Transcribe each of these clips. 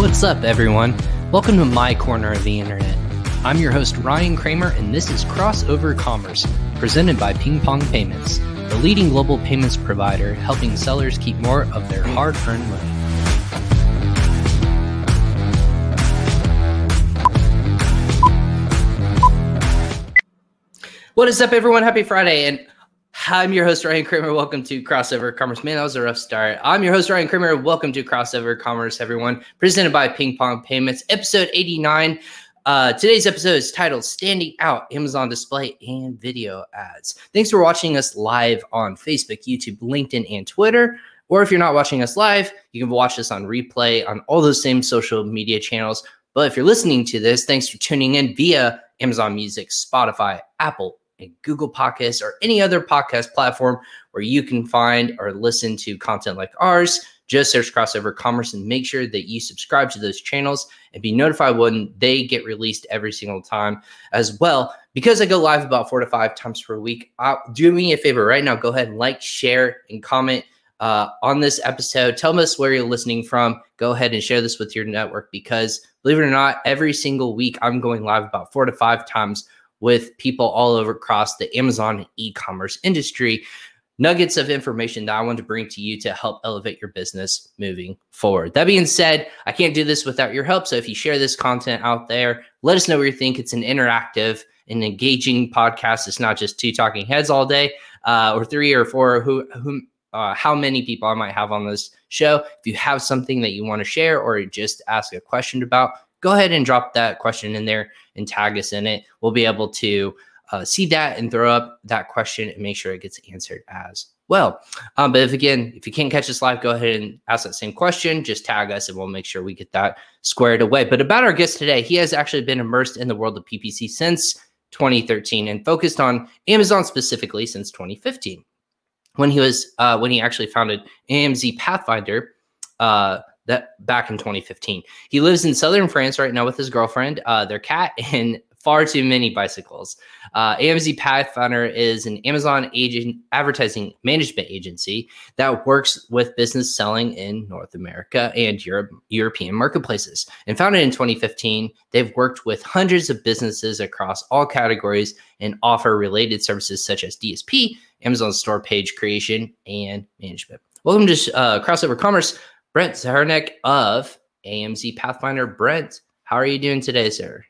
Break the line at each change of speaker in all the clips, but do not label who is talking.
What's up, everyone? Welcome to my corner of the internet. I'm your host, Ryan Kramer, and this is Crossover Commerce, presented by Ping Pong Payments, the leading global payments provider helping sellers keep more of their hard earned money. What is up, everyone? Happy Friday. And I'm your host, Ryan Kramer. Welcome to Crossover Commerce. Man, that was a rough start. I'm your host, Ryan Kramer. Welcome to Crossover Commerce, everyone. Presented by Ping Pong Payments, episode 89. Uh, today's episode is titled Standing Out Amazon Display and Video Ads. Thanks for watching us live on Facebook, YouTube, LinkedIn, and Twitter. Or if you're not watching us live, you can watch us on replay on all those same social media channels. But if you're listening to this, thanks for tuning in via Amazon Music, Spotify, Apple, Google Podcasts or any other podcast platform where you can find or listen to content like ours. Just search Crossover Commerce and make sure that you subscribe to those channels and be notified when they get released every single time as well. Because I go live about four to five times per week, uh, do me a favor right now. Go ahead and like, share, and comment uh, on this episode. Tell us where you're listening from. Go ahead and share this with your network because, believe it or not, every single week I'm going live about four to five times with people all over across the Amazon e-commerce industry. Nuggets of information that I want to bring to you to help elevate your business moving forward. That being said, I can't do this without your help. So if you share this content out there, let us know what you think. It's an interactive and engaging podcast. It's not just two talking heads all day, uh, or three or four, who, who uh, how many people I might have on this show. If you have something that you want to share or just ask a question about, go ahead and drop that question in there and tag us in it. We'll be able to uh, see that and throw up that question and make sure it gets answered as well. Um, but if again, if you can't catch us live, go ahead and ask that same question. Just tag us and we'll make sure we get that squared away. But about our guest today, he has actually been immersed in the world of PPC since 2013 and focused on Amazon specifically since 2015 when he was uh, when he actually founded AMZ Pathfinder. Uh, that back in 2015. He lives in southern France right now with his girlfriend, uh, their cat, and far too many bicycles. Uh, AMZ Pathfinder is an Amazon agent advertising management agency that works with business selling in North America and Europe, European marketplaces. And founded in 2015, they've worked with hundreds of businesses across all categories and offer related services such as DSP, Amazon store page creation, and management. Welcome to uh, Crossover Commerce. Brent Zahradnik of AMZ Pathfinder. Brent, how are you doing today, sir?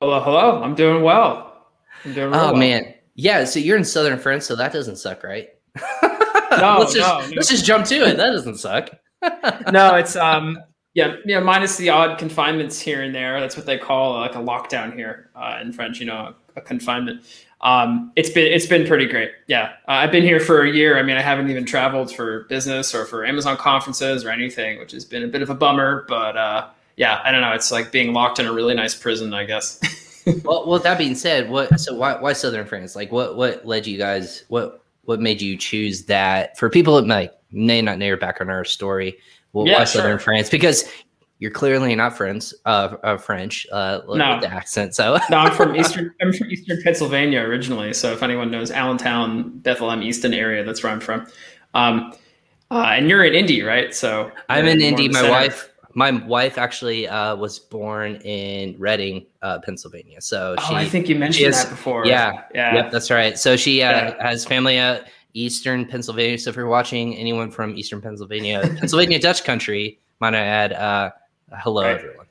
Hello, hello. I'm doing well.
I'm doing oh well. man, yeah. So you're in southern France, so that doesn't suck, right?
no,
let's just
no, no.
let's just jump to it. That doesn't suck.
no, it's um, yeah, yeah. Minus the odd confinements here and there. That's what they call like a lockdown here uh, in French. You know, a confinement um, it's been it's been pretty great. Yeah, uh, I've been here for a year. I mean, I haven't even traveled for business or for Amazon conferences or anything, which has been a bit of a bummer. But uh, yeah, I don't know. It's like being locked in a really nice prison, I guess.
well, well, that being said, what so why why Southern France? Like, what what led you guys? What what made you choose that? For people that might may not know your background or story, well, yeah, why sure. Southern France? Because you're clearly not French, uh, uh French, uh, no. the accent. So
no, I'm from Eastern. I'm from Eastern Pennsylvania originally. So if anyone knows Allentown, Bethlehem, Easton area, that's where I'm from. Um, uh, and you're in Indy, right? So
I'm in Indy. My center. wife, my wife actually uh, was born in Reading, uh, Pennsylvania. So
oh, I think you mentioned is, that before.
Yeah, yeah, yep, that's right. So she uh, yeah. has family at Eastern Pennsylvania. So if you're watching anyone from Eastern Pennsylvania, Pennsylvania Dutch country, might I add, uh, hello right. everyone.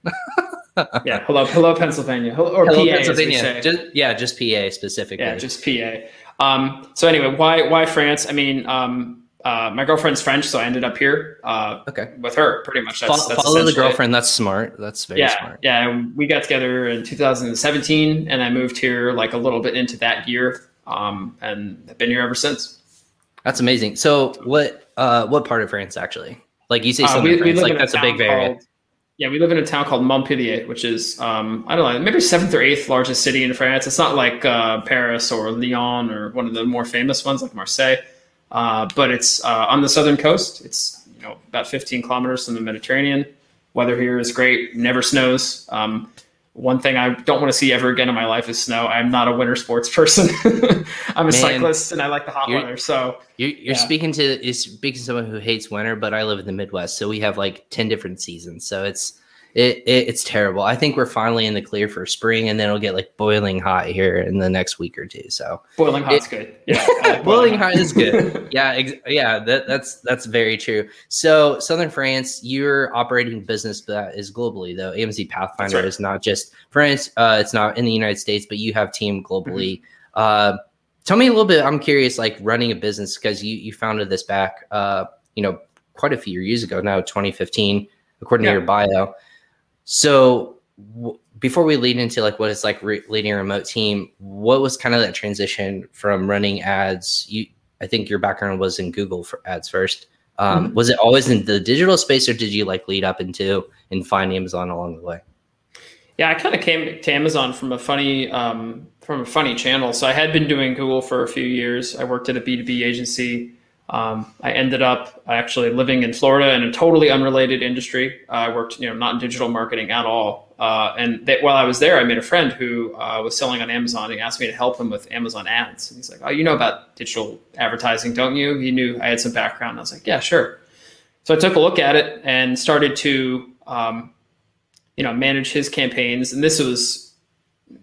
yeah, hello, hello Pennsylvania, hello, or hello, PA, Pennsylvania.
Just, yeah, just PA specifically.
Yeah, just PA. Um, so anyway, why why France? I mean, um, uh, my girlfriend's French, so I ended up here. Uh,
okay,
with her pretty much.
That's, follow, that's follow the girlfriend. That's smart. That's very
yeah,
smart.
Yeah, we got together in 2017, and I moved here like a little bit into that year, um, and I've been here ever since.
That's amazing. So, what uh, what part of France actually? Like you say, uh, we, we like that's a big variant.
Yeah, we live in a town called Montpellier, which is um, I don't know, maybe seventh or eighth largest city in France. It's not like uh, Paris or Lyon or one of the more famous ones like Marseille, uh, but it's uh, on the southern coast. It's you know about 15 kilometers from the Mediterranean. Weather here is great. Never snows. Um, one thing I don't want to see ever again in my life is snow. I'm not a winter sports person. I'm a Man, cyclist and I like the hot weather. So
you're, you're yeah. speaking to you're speaking to someone who hates winter, but I live in the Midwest, so we have like ten different seasons. So it's it, it, it's terrible. I think we're finally in the clear for spring, and then it'll get like boiling hot here in the next week or two. So
boiling hot's good. Yeah,
like boiling, hot is good. yeah, ex- yeah, that, that's that's very true. So Southern France, you're operating business that is globally though. AMZ Pathfinder right. is not just France. Uh, it's not in the United States, but you have team globally. Mm-hmm. Uh, tell me a little bit. I'm curious, like running a business because you you founded this back, uh, you know, quite a few years ago now, 2015, according yeah. to your bio. So w- before we lead into like what it's like re- leading a remote team, what was kind of that transition from running ads? You, I think your background was in Google for ads first. Um, mm-hmm. Was it always in the digital space, or did you like lead up into and find Amazon along the way?
Yeah, I kind of came to Amazon from a funny um, from a funny channel. So I had been doing Google for a few years. I worked at a B two B agency um, I ended up actually living in Florida in a totally unrelated industry. I worked, you know, not in digital marketing at all. Uh, and while I was there, I made a friend who uh, was selling on Amazon. He asked me to help him with Amazon ads. And he's like, "Oh, you know about digital advertising, don't you?" He knew I had some background. I was like, "Yeah, sure." So I took a look at it and started to, um, you know, manage his campaigns. And this was,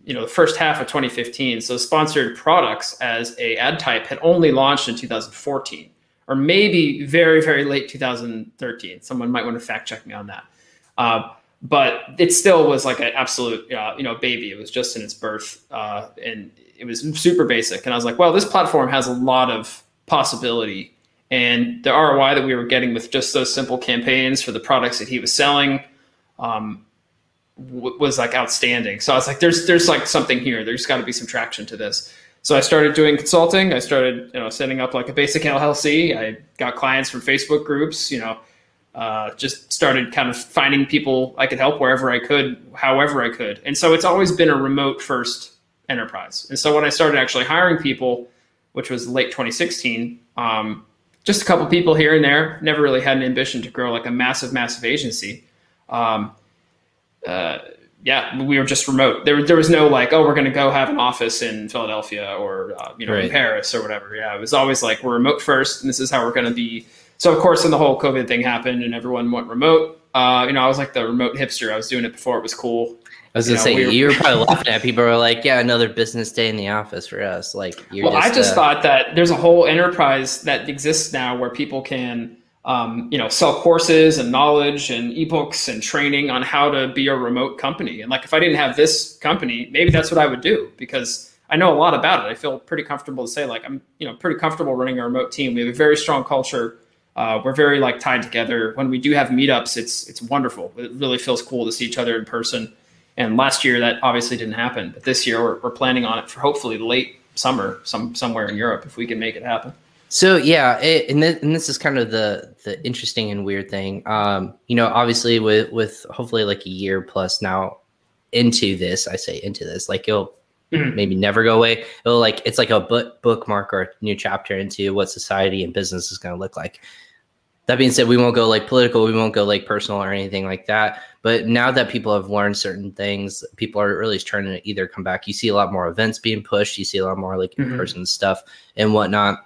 you know, the first half of 2015. So sponsored products as a ad type had only launched in 2014 or maybe very, very late 2013. Someone might want to fact check me on that. Uh, but it still was like an absolute, uh, you know, baby. It was just in its birth, uh, and it was super basic. And I was like, well, this platform has a lot of possibility, and the ROI that we were getting with just those simple campaigns for the products that he was selling um, w- was like outstanding. So I was like, there's there's like something here. There's got to be some traction to this. So I started doing consulting. I started, you know, setting up like a basic LLC. I got clients from Facebook groups. You know, uh, just started kind of finding people I could help wherever I could, however I could. And so it's always been a remote first enterprise. And so when I started actually hiring people, which was late 2016, um, just a couple people here and there. Never really had an ambition to grow like a massive, massive agency. Um, uh, yeah, we were just remote. There, there was no like, oh, we're going to go have an office in Philadelphia or uh, you know right. in Paris or whatever. Yeah, it was always like we're remote first, and this is how we're going to be. So of course, when the whole COVID thing happened and everyone went remote, uh, you know, I was like the remote hipster. I was doing it before it was cool.
I was gonna know, say we were, you were probably laughing at people who were like, "Yeah, another business day in the office for us." Like,
well, just, I just uh, thought that there's a whole enterprise that exists now where people can um, you know, sell courses and knowledge and ebooks and training on how to be a remote company. And like, if I didn't have this company, maybe that's what I would do because I know a lot about it. I feel pretty comfortable to say like I'm, you know, pretty comfortable running a remote team. We have a very strong culture. Uh, we're very like tied together. When we do have meetups, it's it's wonderful. It really feels cool to see each other in person. And last year that obviously didn't happen, but this year we're, we're planning on it for hopefully late summer, some somewhere in Europe if we can make it happen.
So yeah, it, and, th- and this is kind of the the interesting and weird thing. Um, you know, obviously with with hopefully like a year plus now into this, I say into this, like it'll mm-hmm. maybe never go away. It'll like it's like a book bookmark or a new chapter into what society and business is going to look like. That being said, we won't go like political, we won't go like personal or anything like that. But now that people have learned certain things, people are really trying to either come back. You see a lot more events being pushed. You see a lot more like in person mm-hmm. stuff and whatnot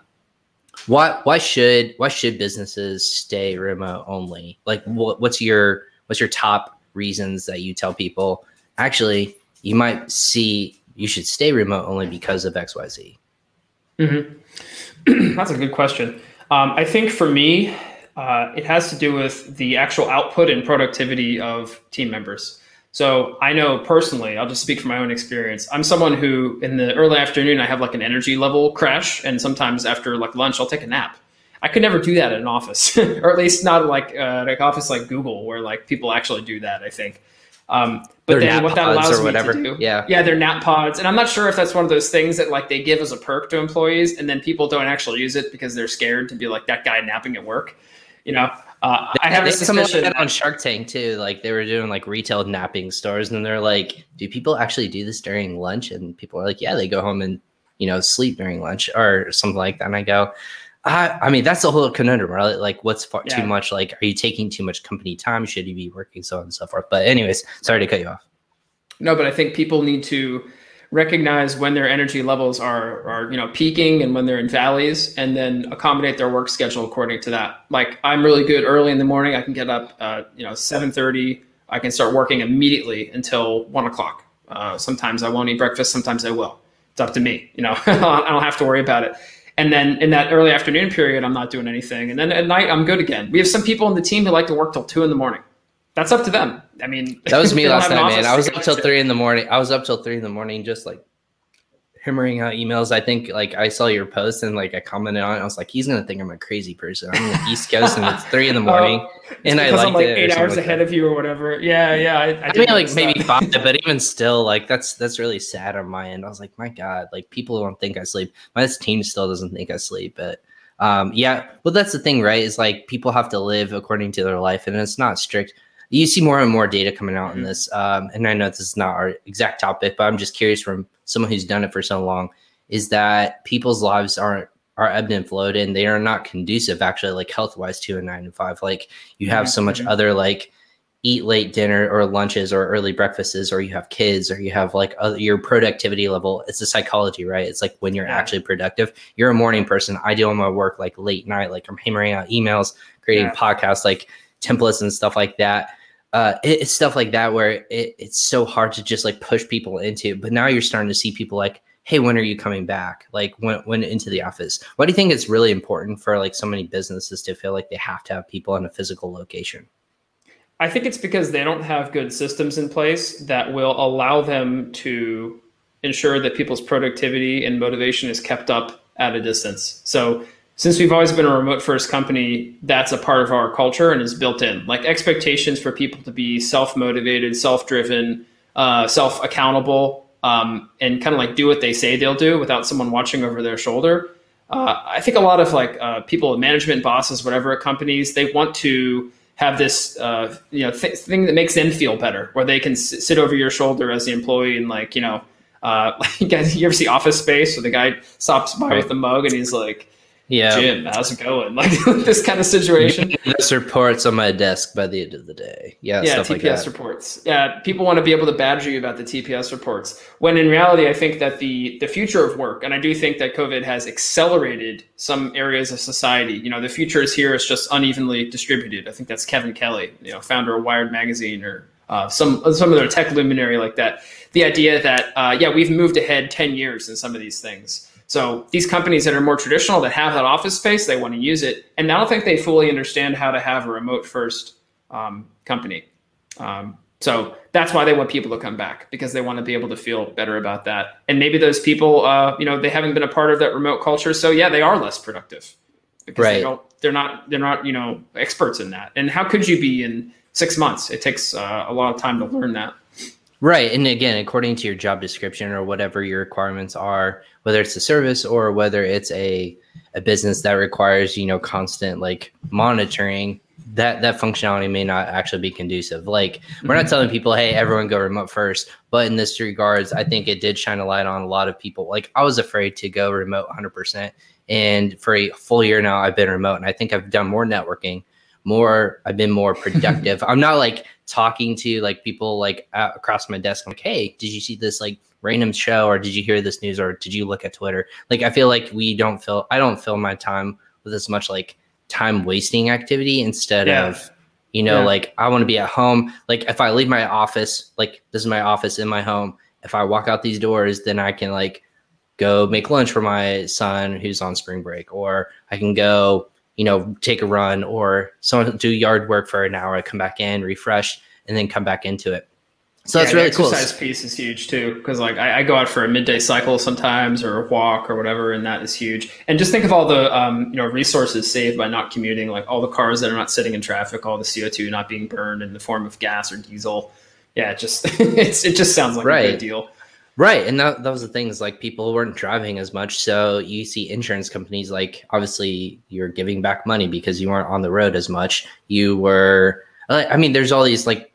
why why should why should businesses stay remote only? Like what, what's your what's your top reasons that you tell people actually you might see you should stay remote only because of XYZ?
Mm-hmm. That's a good question. Um, I think for me, uh, it has to do with the actual output and productivity of team members. So I know personally, I'll just speak from my own experience. I'm someone who in the early afternoon, I have like an energy level crash. And sometimes after like lunch, I'll take a nap. I could never do that at an office, or at least not like uh, an office like Google, where like people actually do that. I think. Um, but then what that allows me to do,
yeah,
yeah, they're nap pods, and I'm not sure if that's one of those things that like they give as a perk to employees, and then people don't actually use it because they're scared to be like that guy napping at work. You know, uh, I have a
that on Shark Tank too. Like they were doing like retail napping stores, and they're like, "Do people actually do this during lunch?" And people are like, "Yeah, they go home and you know sleep during lunch or something like that." And I go, I, I mean, that's the whole conundrum, right? Like, what's far, yeah. too much? Like, are you taking too much company time? Should you be working so on and so forth? But anyways, sorry to cut you off.
No, but I think people need to recognize when their energy levels are are you know peaking and when they're in valleys and then accommodate their work schedule according to that like i'm really good early in the morning i can get up uh, you know 7.30 I can start working immediately until one o'clock. Uh, sometimes I won't eat breakfast. Sometimes I will. It's up to me. You know, I don't have to worry about it. And then in that early afternoon period, I'm not doing anything. And then at night, I'm good again. We have some people in the team who like to work till two in the morning. That's up to them. I mean,
that was me last night, man. I was up till three in the morning. I was up till three in the morning, just like hammering out emails. I think like I saw your post and like I commented on it. I was like, he's gonna think I'm a crazy person. I'm in the East Coast and it's three in the morning, oh,
and I like like eight hours ahead of you or whatever. Yeah, yeah. I, I,
I mean, like maybe five, but even still, like that's that's really sad on my end. I was like, my God, like people don't think I sleep. My team still doesn't think I sleep, but. Um, yeah, well, that's the thing, right? Is like people have to live according to their life, and it's not strict you see more and more data coming out mm-hmm. in this. Um, and I know this is not our exact topic, but I'm just curious from someone who's done it for so long, is that people's lives aren't are ebbed and flowed and they are not conducive actually like health wise to a nine to five. Like you have so much mm-hmm. other like eat late dinner or lunches or early breakfasts or you have kids or you have like other, your productivity level it's a psychology right it's like when you're yeah. actually productive you're a morning person i do all my work like late night like i'm hammering out emails creating yeah. podcasts like templates and stuff like that. Uh, it, it's stuff like that where it, it's so hard to just like push people into. But now you're starting to see people like, hey, when are you coming back? Like when when into the office? Why do you think it's really important for like so many businesses to feel like they have to have people in a physical location?
I think it's because they don't have good systems in place that will allow them to ensure that people's productivity and motivation is kept up at a distance. So since we've always been a remote first company, that's a part of our culture and is built in. Like expectations for people to be self motivated, self driven, uh, self accountable, um, and kind of like do what they say they'll do without someone watching over their shoulder. Uh, I think a lot of like uh, people, management, bosses, whatever at companies, they want to have this uh, you know th- thing that makes them feel better, where they can s- sit over your shoulder as the employee and like you know. Uh, you guys, you ever see Office Space where the guy stops by with the mug and he's like, yeah. Jim, how's it going? Like this kind of situation.
TPS reports on my desk by the end of the day. Yeah.
Yeah. TPS like reports. Yeah. People want to be able to badger you about the TPS reports. When in reality, I think that the the future of work, and I do think that COVID has accelerated some areas of society. You know, the future is here. It's just unevenly distributed. I think that's Kevin Kelly, you know, founder of Wired magazine or uh, some some of their tech luminary like that. The idea that uh, yeah, we've moved ahead ten years in some of these things. So these companies that are more traditional that have that office space, they want to use it, and I don't think they fully understand how to have a remote first um, company. Um, so that's why they want people to come back because they want to be able to feel better about that. And maybe those people, uh, you know, they haven't been a part of that remote culture, so yeah, they are less productive because right. they don't. They're not. They're not. You know, experts in that. And how could you be in six months? It takes uh, a lot of time to learn that.
Right. And again, according to your job description or whatever your requirements are, whether it's a service or whether it's a, a business that requires, you know, constant like monitoring, that that functionality may not actually be conducive. Like we're not mm-hmm. telling people, hey, everyone go remote first. But in this regards, I think it did shine a light on a lot of people. Like I was afraid to go remote 100%. And for a full year now, I've been remote and I think I've done more networking more i've been more productive i'm not like talking to like people like across my desk I'm like hey did you see this like random show or did you hear this news or did you look at twitter like i feel like we don't fill i don't fill my time with as much like time wasting activity instead yeah. of you know yeah. like i want to be at home like if i leave my office like this is my office in my home if i walk out these doors then i can like go make lunch for my son who's on spring break or i can go you know, take a run or someone do yard work for an hour, come back in, refresh, and then come back into it. So yeah, that's really cool.
The exercise piece is huge too, because like I, I, go out for a midday cycle sometimes, or a walk, or whatever, and that is huge. And just think of all the um, you know resources saved by not commuting, like all the cars that are not sitting in traffic, all the CO two not being burned in the form of gas or diesel. Yeah, it just it's it just sounds like right. a great deal.
Right. And that, that was the thing is like people weren't driving as much. So you see insurance companies like obviously you're giving back money because you weren't on the road as much. You were I mean, there's all these like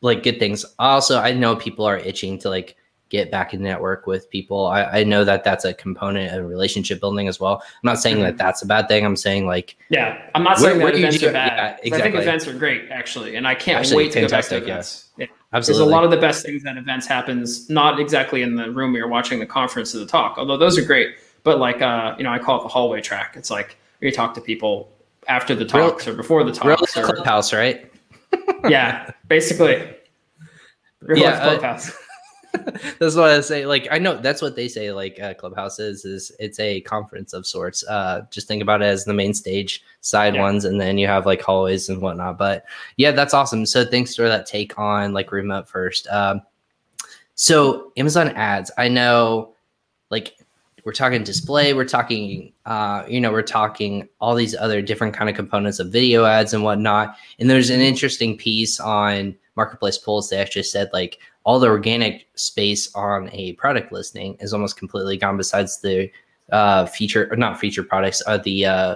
like good things. Also, I know people are itching to like get back in network with people. I, I know that that's a component of relationship building as well. I'm not saying mm-hmm. that that's a bad thing. I'm saying like
yeah, I'm not saying where, that events are bad. Yeah, exactly. I think events are great actually, and I can't actually, wait to go back to events. Yeah. Absolutely. Because a lot of the best things at events happens not exactly in the room you're watching the conference or the talk, although those are great. But like, uh, you know, I call it the hallway track. It's like you talk to people after the talks real, or before the talks.
Real or, clubhouse, right?
yeah, basically.
Real yeah, Clubhouse. That's what I say. Like I know that's what they say. Like uh, Clubhouse is is it's a conference of sorts. Uh, just think about it as the main stage, side yeah. ones, and then you have like hallways and whatnot. But yeah, that's awesome. So thanks for that take on like remote first. Um, so Amazon ads, I know, like we're talking display, we're talking, uh, you know, we're talking all these other different kind of components of video ads and whatnot. And there's an interesting piece on Marketplace Pulse. They actually said like all the organic space on a product listing is almost completely gone. Besides the uh, feature or not feature products, uh, the uh,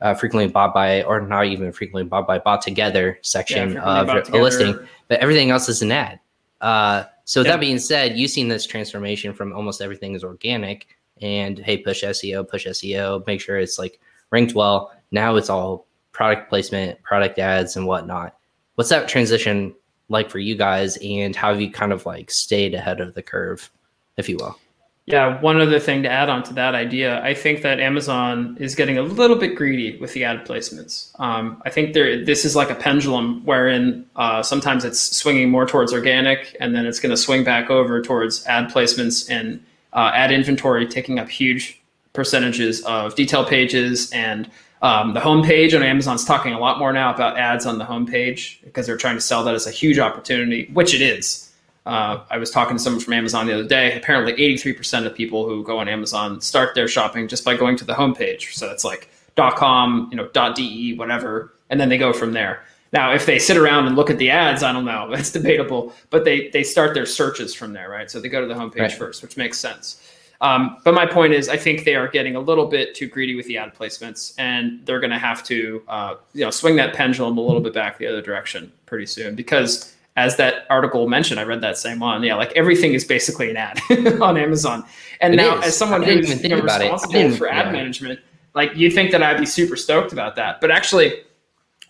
uh, frequently bought by or not even frequently bought by bought together section yeah, of a listing, but everything else is an ad. Uh, so yeah. that being said, you've seen this transformation from almost everything is organic and hey, push SEO, push SEO, make sure it's like ranked well. Now it's all product placement, product ads, and whatnot. What's that transition like for you guys, and how have you kind of like stayed ahead of the curve, if you will?
Yeah, one other thing to add on to that idea, I think that Amazon is getting a little bit greedy with the ad placements. Um, I think there, this is like a pendulum wherein uh, sometimes it's swinging more towards organic, and then it's going to swing back over towards ad placements and uh, ad inventory taking up huge percentages of detail pages and um, the homepage on Amazon's talking a lot more now about ads on the homepage because they're trying to sell that as a huge opportunity, which it is. Uh, I was talking to someone from Amazon the other day. Apparently, 83% of people who go on Amazon start their shopping just by going to the homepage. So that's like .com, you know, .de, whatever, and then they go from there. Now, if they sit around and look at the ads, I don't know. That's debatable. But they they start their searches from there, right? So they go to the homepage right. first, which makes sense. Um, but my point is, I think they are getting a little bit too greedy with the ad placements, and they're going to have to, uh, you know, swing that pendulum a little bit back the other direction pretty soon because as that article mentioned, I read that same one. Yeah, like everything is basically an ad on Amazon. And it now, is. as someone who's you know, responsible for ad yeah. management, like you think that I'd be super stoked about that, but actually,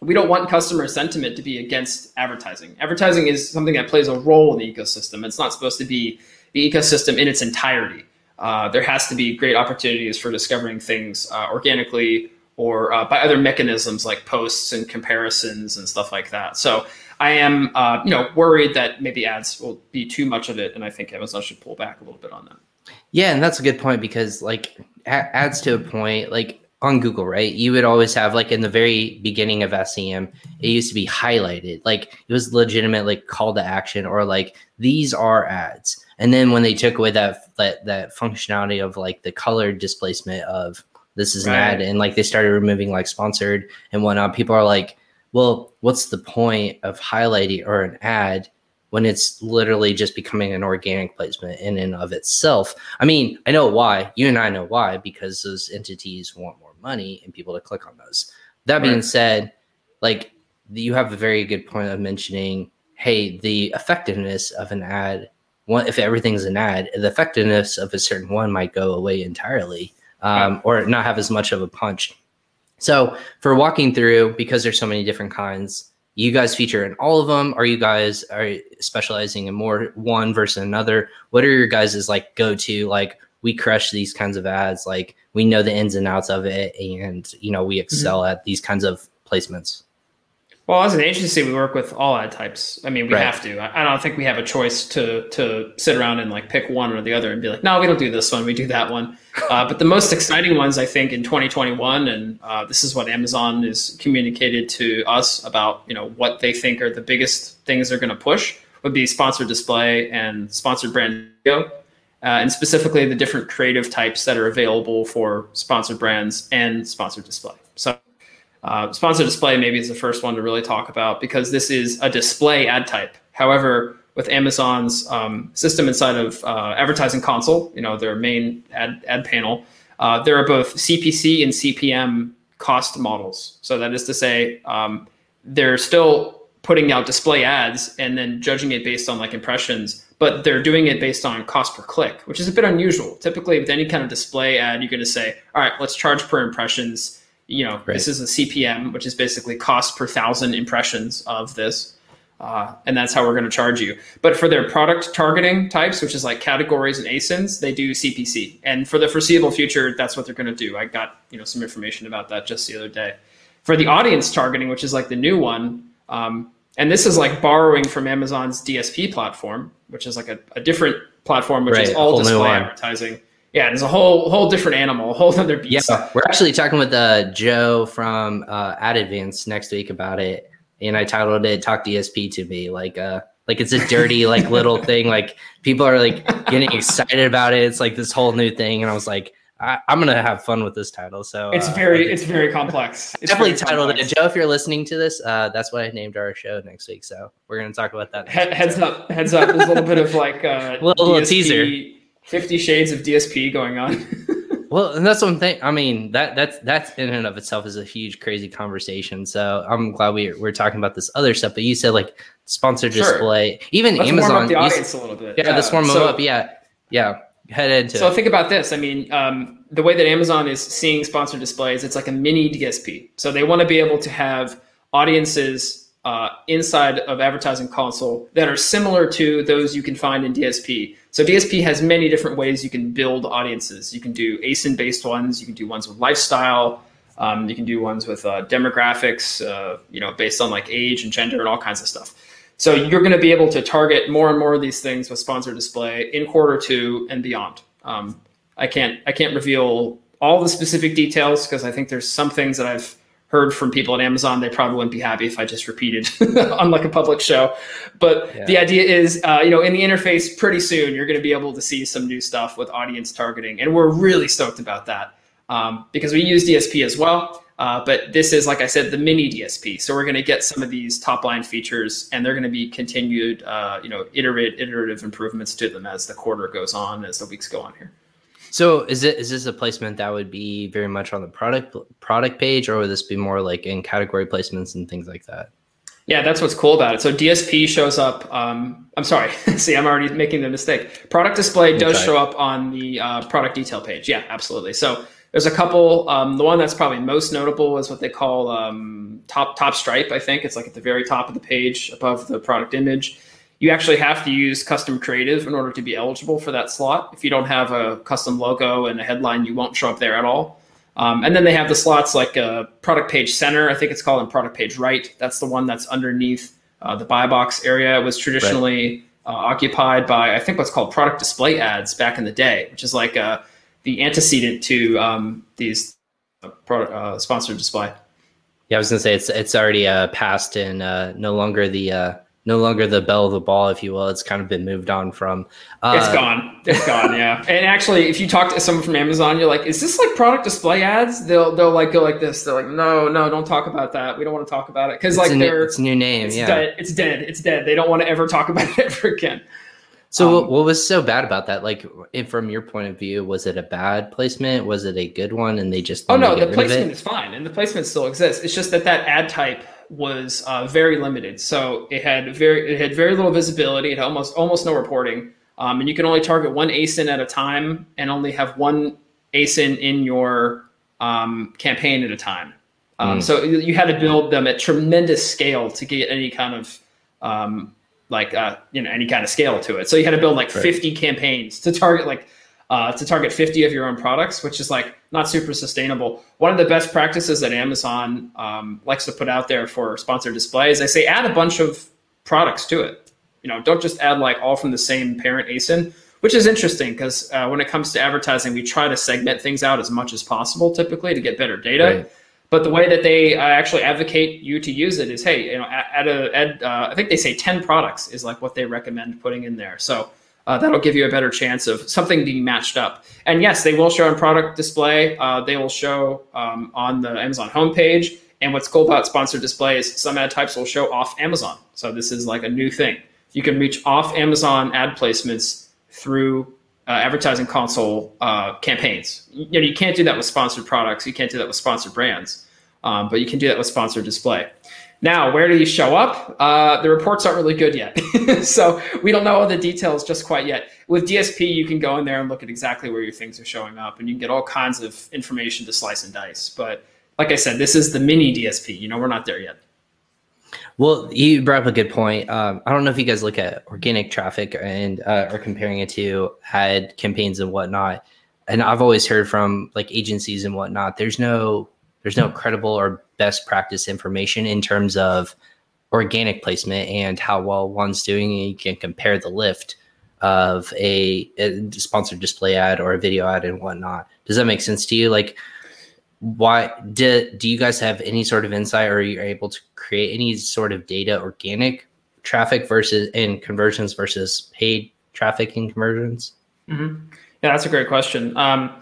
we don't want customer sentiment to be against advertising. Advertising is something that plays a role in the ecosystem. It's not supposed to be the ecosystem in its entirety. Uh, there has to be great opportunities for discovering things uh, organically or uh, by other mechanisms like posts and comparisons and stuff like that. So I am, uh, you know, worried that maybe ads will be too much of it, and I think Amazon should pull back a little bit on that.
Yeah, and that's a good point because like ads to a point, like on Google, right? You would always have like in the very beginning of SEM, it used to be highlighted, like it was legitimate, like call to action or like these are ads. And then when they took away that that that functionality of like the color displacement of this is right. an ad, and like they started removing like sponsored and whatnot, people are like, well, what's the point of highlighting or an ad when it's literally just becoming an organic placement in and of itself? I mean, I know why. You and I know why because those entities want money and people to click on those. That right. being said, like you have a very good point of mentioning, hey, the effectiveness of an ad. One, if everything's an ad, the effectiveness of a certain one might go away entirely, um, right. or not have as much of a punch. So for walking through, because there's so many different kinds, you guys feature in all of them. Are you guys are specializing in more one versus another? What are your guys' like go to? Like we crush these kinds of ads. Like we know the ins and outs of it, and you know we excel mm-hmm. at these kinds of placements.
Well, as an agency, we work with all ad types. I mean, we right. have to. I don't think we have a choice to to sit around and like pick one or the other and be like, no, we don't do this one, we do that one. Uh, but the most exciting ones, I think, in 2021, and uh, this is what Amazon is communicated to us about, you know, what they think are the biggest things they're going to push would be sponsored display and sponsored brand video, uh, and specifically the different creative types that are available for sponsored brands and sponsored display. So uh, sponsor display maybe is the first one to really talk about because this is a display ad type. However, with Amazon's um, system inside of uh, Advertising Console, you know their main ad ad panel, uh, there are both CPC and CPM cost models. So that is to say, um, they're still putting out display ads and then judging it based on like impressions, but they're doing it based on cost per click, which is a bit unusual. Typically, with any kind of display ad, you're going to say, all right, let's charge per impressions you know, right. this is a CPM, which is basically cost per thousand impressions of this. Uh, and that's how we're going to charge you. But for their product targeting types, which is like categories and ASINs, they do CPC. And for the foreseeable future, that's what they're going to do. I got you know some information about that just the other day. For the audience targeting, which is like the new one, um, and this is like borrowing from Amazon's DSP platform, which is like a, a different platform, which
Right,
is all display advertising. Yeah, it's a whole whole different animal, a whole other beast.
Yeah, we're actually talking with uh, Joe from uh, Ad Advance next week about it, and I titled it "Talk DSP to Me." Like, uh, like it's a dirty, like little thing. Like people are like getting excited about it. It's like this whole new thing, and I was like, I, I'm gonna have fun with this title. So
It's
uh,
very it's very complex. It's
definitely titled it.
complex.
Joe, if you're listening to this, uh, that's what I named our show next week. So we're gonna talk about that.
He- heads up, heads up. There's a little bit of like uh,
Little- little
DSP
teaser.
Fifty Shades of DSP going on.
Well, and that's one thing. I mean, that that's that's in and of itself is a huge, crazy conversation. So I'm glad we we're talking about this other stuff. But you said like sponsor
Sure.
display, even
Let's
Amazon.
warm the
you
audience a little bit.
yeah, let's warm them
so,
up. Yeah, yeah. Head into
So think about this. I mean, um, the way that Amazon is seeing sponsored displays, it's like a mini DSP. So they want to be able to have audiences uh, inside of advertising console that are similar to those you can find in DSP. So DSP has many different ways you can build audiences. You can do ASIN based ones. You can do ones with lifestyle. Um, you can do ones with uh, demographics, uh, you know, based on like age and gender and all kinds of stuff. So you're going to be able to target more and more of these things with sponsored display in quarter two and beyond. Um, I can't I can't reveal all the specific details because I think there's some things that I've heard from people at Amazon. They probably wouldn't be happy if I just repeated on like a public show. But
Yeah.
the idea is, uh, you know, in the interface, pretty soon you're going to be able to see some new stuff with audience targeting, and we're really stoked about that um, because we use DSP as well. Uh, but this is, like I said, the mini DSP. So we're going to get some of these top line features, and they're going to be continued, uh, you know, iterate, iterative improvements to them as the quarter goes on, as the weeks go on here.
So is it is this a placement that would be very much on the product product page, or would this be more like in category placements and things like that?
Yeah, that's what's cool about it. So DSP shows up. Um, I'm sorry. See, I'm already making the mistake. Product display does show up on the uh, product detail page. Yeah, absolutely. So there's a couple. Um, the one that's probably most notable is what they call um, top top stripe. I think it's like at the very top of the page above the product image. You actually have to use custom creative in order to be eligible for that slot. If you don't have a custom logo and a headline, you won't show up there at all. Um, and then they have the slots like uh, product page center, I think it's called, and product page right. That's the one that's underneath uh, the buy box area. It was traditionally uh, occupied by, I think, what's called product display ads back in the day, which is like uh, the antecedent to um, these uh, product, uh, sponsored display.
Yeah, I was gonna say it's it's already uh, passed and uh, no longer the uh, no longer the belle of the ball, if you will. It's kind of been moved on from. Uh,
It's gone. It's gone. Yeah. And actually, if you talk to someone from Amazon, you're like, "Is this like product display ads?" They'll they'll like go like this. They're like, "No, no, don't talk about that. We don't want to talk about it because like
a new,
they're
it's a new name.
it's
yeah.
dead. It's dead. It's dead. They don't want to ever talk about it ever again."
So
Um,
what, was so bad about that? Like, from your point of view, was it a bad placement? Was it a good one? And they just
Oh no, the
get rid of
placement is fine, and the placement still exists. It's just that that ad type was uh, very limited, so it had very it had very little visibility. It had almost almost no reporting, um, and you can only target one ASIN at a time, and only have one ASIN in your um, campaign at a time. Um,
Mm.
So you you had to build them at tremendous scale to get any kind of um, like uh, you know any kind of scale to it. So you had to build like
Right.
50 campaigns to target like uh, to target 50 of your own products, which is like not super sustainable. One of the best practices that Amazon um, likes to put out there for sponsored displays, they say add a bunch of products to it. You know, don't just add like all from the same parent ASIN, which is interesting because uh, when it comes to advertising, we try to segment things out as much as possible typically to get better data.
Right.
But the way that they uh, actually advocate you to use it is, hey, you know, a, uh, I think they say 10 products is like what they recommend putting in there. So uh, that'll give you a better chance of something being matched up. And yes, they will show on product display. Uh, they will show um, on the Amazon homepage. And what's cool about sponsored display is some ad types will show off Amazon. So this is like a new thing. You can reach off Amazon ad placements through uh, advertising console uh, campaigns. You know, you can't do that with sponsored products. You can't do that with sponsored brands, um, but you can do that with sponsored display. Now, where do you show up? Uh, the reports aren't really good yet, so we don't know all the details just quite yet. With DSP, you can go in there and look at exactly where your things are showing up, and you can get all kinds of information to slice and dice. But like I said, this is the mini DSP. You know, we're not there yet.
Well, you brought up a good point. Um, I don't know if you guys look at organic traffic and uh, are comparing it to ad campaigns and whatnot. And I've always heard from like agencies and whatnot. There's no there's no credible or best practice information in terms of organic placement and how well one's doing. And you can compare the lift of a, a sponsored display ad or a video ad and whatnot. Does that make sense to you? Like, why do, do you guys have any sort of insight or are you able to create any sort of data organic traffic versus and conversions versus paid traffic and conversions?
Mm-hmm. Yeah, that's a great question. Um,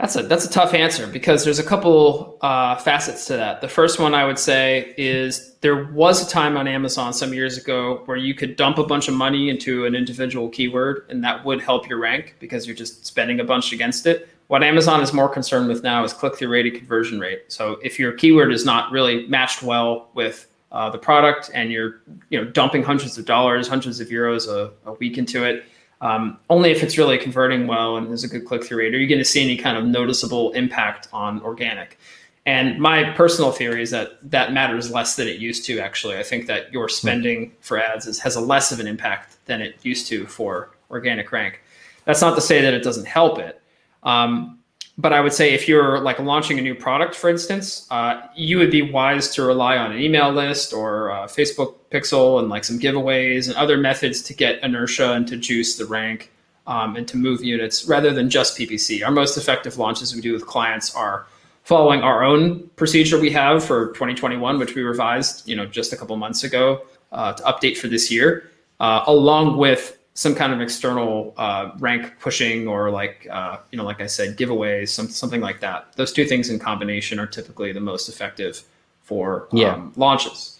that's a that's a tough answer because there's a couple uh, facets to that. The first one I would say is there was a time on Amazon some years ago where you could dump a bunch of money into an individual keyword and that would help your rank because you're just spending a bunch against it. What Amazon is more concerned with now is click through rate and conversion rate. So if your keyword is not really matched well with uh, the product and you're you know dumping hundreds of dollars, hundreds of euros a, a week into it um, only if it's really converting well and there's a good click through rate are you going to see any kind of noticeable impact on organic. And my personal theory is that that matters less than it used to. Actually, I think that your spending for ads is, has a less of an impact than it used to for organic rank. That's not to say that it doesn't help it. Um, but I would say if you're like launching a new product, for instance, uh, you would be wise to rely on an email list or uh, Facebook Pixel and like some giveaways and other methods to get inertia and to juice the rank um, and to move units rather than just PPC. Our most effective launches we do with clients are following our own procedure we have for 2021, which we revised, you know, just a couple months ago uh, to update for this year, uh, along with some kind of external uh, rank pushing or like uh, you know like i said giveaways some, something like that. Those two things in combination are typically the most effective for
yeah.
um, launches.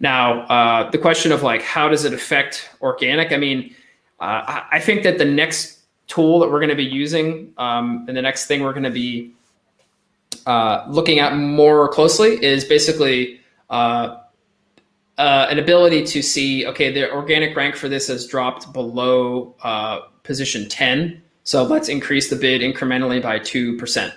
Now uh, the question of like how does it affect organic? I mean uh, i think that the next tool that we're going to be using um, and the next thing we're going to be uh, looking at more closely is basically uh, an ability to see, okay, the organic rank for this has dropped below uh, position 10. So let's increase the bid incrementally by 2%.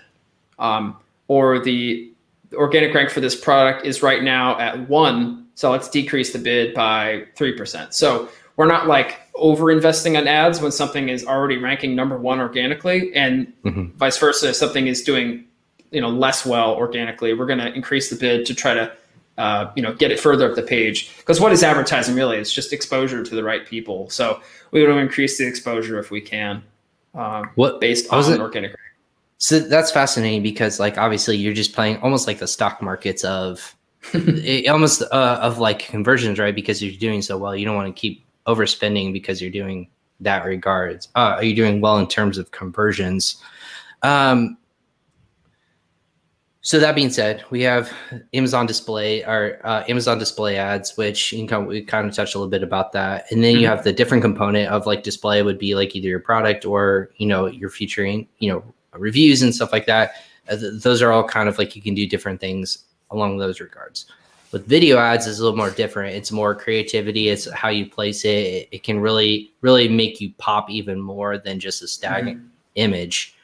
Um, or the organic rank for this product is right now at one. So let's decrease the bid by 3%. So we're not like over investing on ads when something is already ranking number one organically and mm-hmm. vice versa. If something is doing, you know, less well organically, we're going to increase the bid to try to uh, you know, get it further up the page. Because what is advertising really? It's just exposure to the right people. So we want to increase the exposure if we can. Um,
what
based on it, organic?
So that's fascinating because, like, obviously, you're just playing almost like the stock markets of it, almost uh, of like conversions, right? Because you're doing so well, you don't want to keep overspending because you're doing that regards. Uh, are you doing well in terms of conversions? Um, so that being said, we have Amazon display or uh, Amazon display ads, which you can, we kind of touched a little bit about that, and then mm-hmm. you have the different component of like display would be like either your product or you know you're featuring you know reviews and stuff like that. Uh, th- those are all kind of like you can do different things along those regards. With video ads, is a little more different. It's more creativity. It's how you place it. It, it can really really make you pop even more than just a stagnant mm-hmm. image.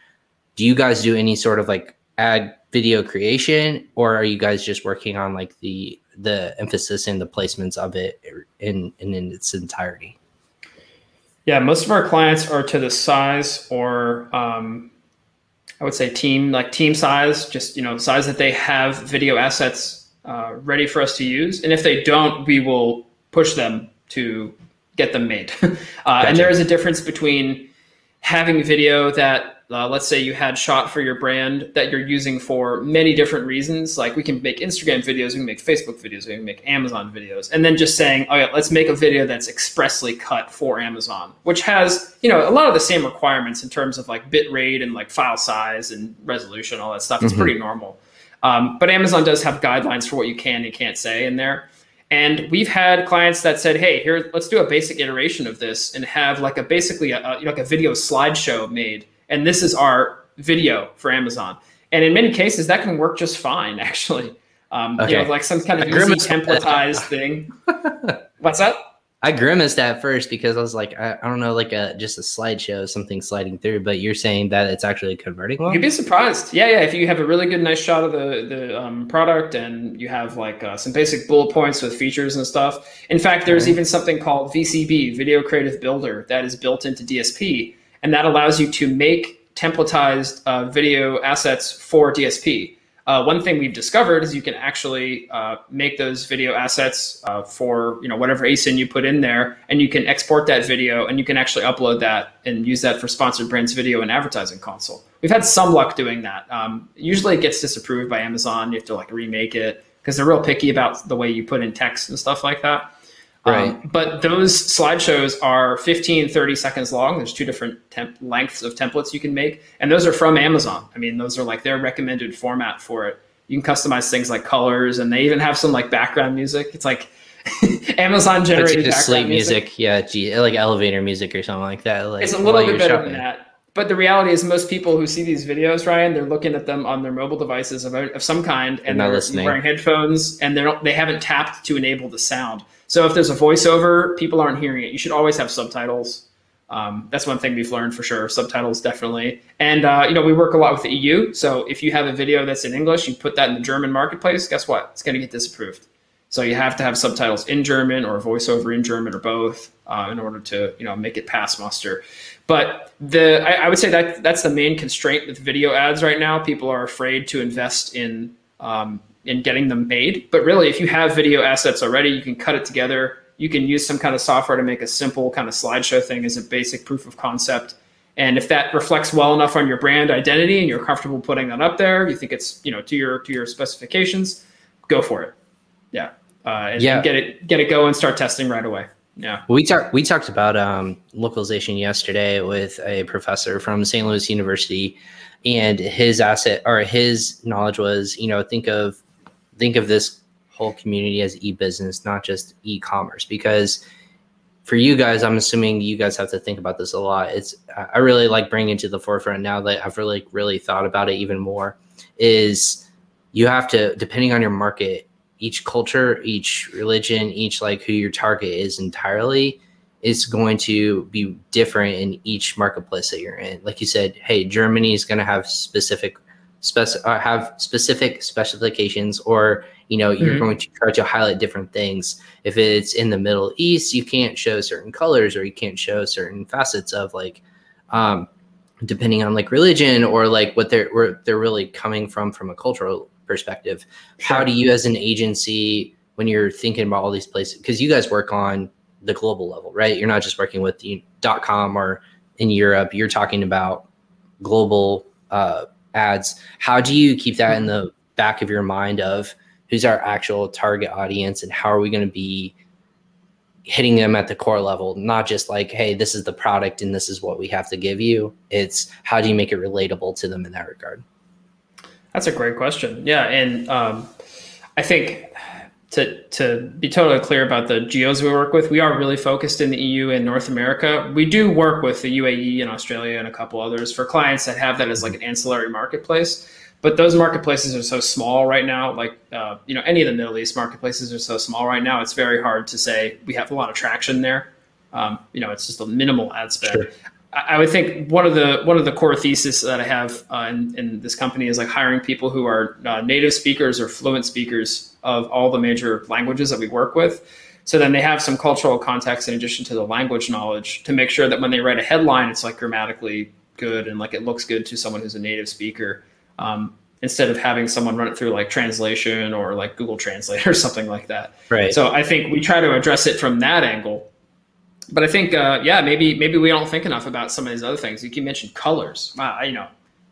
Do you guys do any sort of like ad video creation or are you guys just working on like the the emphasis and the placements of it in in, in its entirety?
Yeah most of our clients are to the size or um, i would say team like team size just you know size that they have video assets uh, ready for us to use. And if they don't we will push them to get them made. Uh, gotcha. and there is a difference between having video that uh, let's say you had shot for your brand that you're using for many different reasons. Like we can make Instagram videos, we can make Facebook videos, we can make Amazon videos, and then just saying, oh yeah, let's make a video that's expressly cut for Amazon, which has you know a lot of the same requirements in terms of like bit rate and like file size and resolution, all that stuff. It's mm-hmm. pretty normal. Um, but Amazon does have guidelines for what you can and can't say in there. And we've had clients that said, "Hey, here, let's do a basic iteration of this and have like a basically a, a, like a video slideshow made." And this is our video for Amazon. And in many cases, that can work just fine, actually. Um, okay. You know, like some kind of easy templatized thing. What's that?
I grimaced at first because I was like, I, I, don't know, like a just a slideshow, something sliding through. But you're saying that it's actually converting well.
You'd be surprised. Yeah, yeah. If you have a really good, nice shot of the the um, product and you have like uh, some basic bullet points with features and stuff. In fact, there's even something called VCB, Video Creative Builder, that is built into DSP and that allows you to make templatized uh, video assets for DSP. uh, one thing we've discovered is you can actually uh, make those video assets uh, for you know whatever ASIN you put in there, and you can export that video, and you can actually upload that and use that for sponsored brands video and advertising console. We've had some luck doing that. Um, usually, it gets disapproved by Amazon. You have to like remake it because they're real picky about the way you put in text and stuff like that.
Right.
Um, but those slideshows are 15, 30 seconds long. There's two different temp- lengths of templates you can make. And those are from Amazon. I mean, those are like their recommended format for it. You can customize things like colors, and they even have some like background music. It's like Amazon generated
Like
background music.
music, yeah, gee, like elevator music or something like that. Like
It's a little bit better
shopping.
than that. But the reality is, most people who see these videos, Ryan, they're looking at them on their mobile devices of, of some kind, and they're
listening.
wearing headphones, and they don't they haven't tapped to enable the sound. So if there's a voiceover, people aren't hearing it. You should always have subtitles. Um, that's one thing we've learned for sure. Subtitles definitely, and uh, you know we work a lot with the EU. So if you have a video that's in English, you put that in the German marketplace. Guess what? It's going to get disapproved. So you have to have subtitles in German or a voiceover in German or both uh, in order to you know make it pass muster. But the I, I would say that that's the main constraint with video ads right now. People are afraid to invest in um, in getting them made. But really, if you have video assets already, you can cut it together. You can use some kind of software to make a simple kind of slideshow thing as a basic proof of concept. And if that reflects well enough on your brand identity and you're comfortable putting that up there, you think it's you know to your to your specifications, go for it. Yeah, uh, and,
Yeah.
and get it get it going. And start testing right away. Yeah.
We talked we talked about um, localization yesterday with a professor from St. Louis University, and his asset or his knowledge was, you know, think of think of this whole community as e-business, not just e-commerce, because for you guys, I'm assuming you guys have to think about this a lot. It's I really like bringing it to the forefront now that I've really really thought about it even more. Is you have to depending on your market each culture, each religion, each like who your target is entirely is going to be different in each marketplace that you're in. Like you said, hey, Germany is going to have specific spec uh, have specific specifications or you know you're
Mhm.
going to try to highlight different things. If it's in the middle east you can't show certain colors or you can't show certain facets of like um depending on like religion or like what they're where they're really coming from from a cultural perspective. How do you as an agency when you're thinking about all these places because you guys work on the global level right? You're not just working with the dot com or in europe. You're talking about global uh, ads how do you keep that in the back of your mind of who's our actual target audience and how are we going to be hitting them at the core level? Not just like hey this is the product and this is what we have to give you. It's how do you make it relatable to them in that regard?
That's a great question. Yeah, and um, I think to to be totally clear about the geos we work with, we are really focused in the EU and North America. We do work with the UAE and Australia and a couple others for clients that have that as like an ancillary marketplace. But those marketplaces are so small right now. Like uh, you know, any of the Middle East marketplaces are so small right now. It's very hard to say we have a lot of traction there. Um, you know, it's just a minimal ad spend.
Sure.
I would think one of the one of the core theses that I have uh, in, in this company is like hiring people who are uh, native speakers or fluent speakers of all the major languages that we work with. So then they have some cultural context in addition to the language knowledge to make sure that when they write a headline, it's like grammatically good and like it looks good to someone who's a native speaker. Um, instead of having someone run it through like translation or like Google Translate or something like that.
right
So I think we try to address it from that angle. But I think, uh, yeah, maybe maybe we don't think enough about some of these other things. You can mention colors. Wow, I, you know,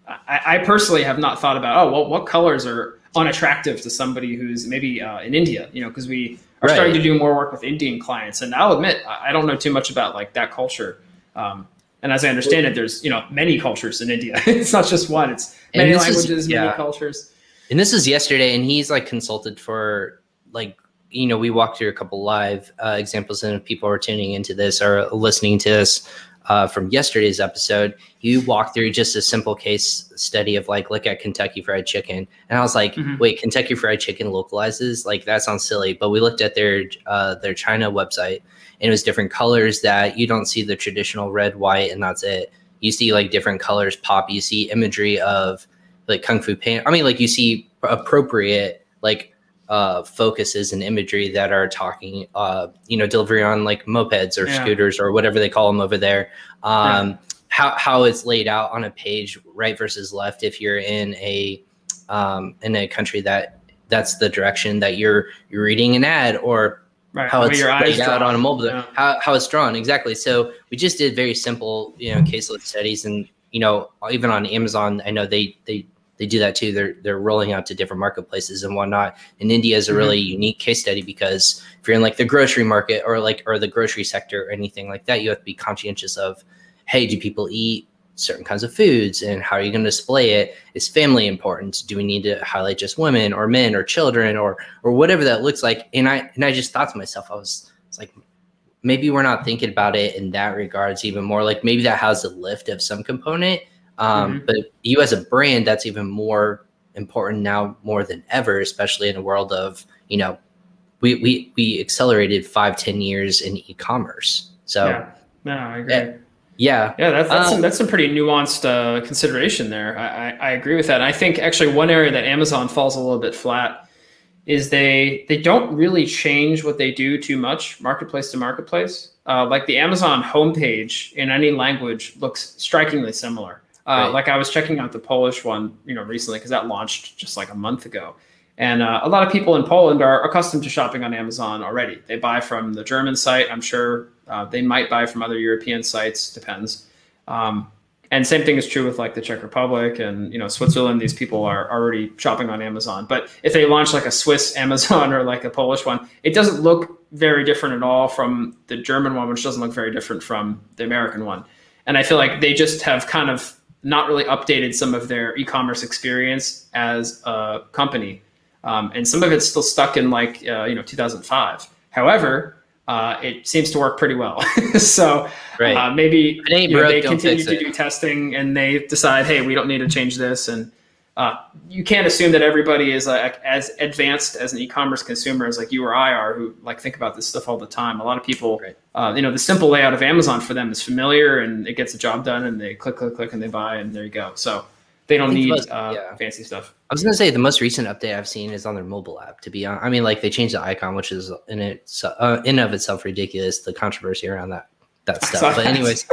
I, I personally have not thought about oh, well, what colors are unattractive to somebody who's maybe uh, in India. You know, because we are starting to do more work with Indian clients, and I'll admit I don't know too much about like that culture. Um, and as I understand it, there's you know many cultures in India. it's not just one. It's many
this is-
languages, many cultures.
and this is yesterday and he's like consulted for like you know we walked through a couple live uh, examples and if people are tuning into this or listening to this uh, from yesterday's episode you walked through just a simple case study of like look at kentucky fried chicken. And i was like
Mhm.
wait kentucky fried chicken localizes? Like that sounds silly. But we looked at their uh, their china website and it was different colors that you don't see the traditional red white and that's it. You see like different colors pop. You see imagery of like kung fu panda i mean like you see appropriate like uh focuses and imagery that are talking uh you know delivery on like mopeds or
Yeah.
scooters or whatever they call them over there um how how it's laid out on a page right versus left if you're in a um, in a country that that's the direction that you're you're reading an ad or
Right.
how it's
your
laid out on a mobile,
Yeah.
how, how it's drawn exactly. So we just did very simple, you know, caselet studies, and you know, even on Amazon, I know they they they do that too. They're they're rolling out to different marketplaces and whatnot. And India is a really mm-hmm. unique case study because if you're in like the grocery market or like or the grocery sector or anything like that, you have to be conscientious of, hey, do people eat certain kinds of foods and how are you going to display it? Is family important? Do we need to highlight just women or men or children or or whatever that looks like? And i and i just thought to myself i was, I was like maybe we're not thinking about it in that regards even more. Like maybe that has a lift of some component um,
Mhm.
but you as a brand that's even more important now more than ever especially in a world of you know we we, we accelerated five ten years in e-commerce so
Yeah. No, I agree.
Yeah. yeah
Yeah, that's that's,
Um,
some, that's some pretty nuanced uh, consideration there. I, I, I agree with that. And I think actually one area that Amazon falls a little bit flat is they they don't really change what they do too much, marketplace to marketplace. Uh, like the Amazon homepage in any language looks strikingly similar. Uh,
Right.
Like I was checking out the Polish one, you know, recently because that launched just like a month ago. And uh, a lot of people in Poland are accustomed to shopping on Amazon already. They buy from the German site. I'm sure uh, they might buy from other European sites. Depends. Um, and same thing is true with like the Czech Republic and you know Switzerland. These people are already shopping on Amazon. But if they launch like a Swiss Amazon or like a Polish one, it doesn't look very different at all from the German one, which doesn't look very different from the American one. And I feel like they just have kind of not really updated some of their e-commerce experience as a company um, and some of it's still stuck in like uh, you know 2005. However, uh, it seems to work pretty well. so
right
uh, maybe
If it ain't
you know,
broke,
they continue to
it.
do testing and they decide, hey, we don't need to change this. And uh, you can't assume that everybody is like as advanced as an e-commerce consumer as like you or I are, who like think about this stuff all the time. A lot of people,
Right.
uh, you know, the simple layout of Amazon for them is familiar and it gets the job done, and they click, click, click, and they buy, and there you go. So they don't need
most-
uh,
yeah.
fancy stuff.
I was gonna say the most recent update I've seen is on their mobile app. To be honest, I mean, like they changed the icon, which is in it uh, in of itself ridiculous. The controversy around that that stuff. But anyways,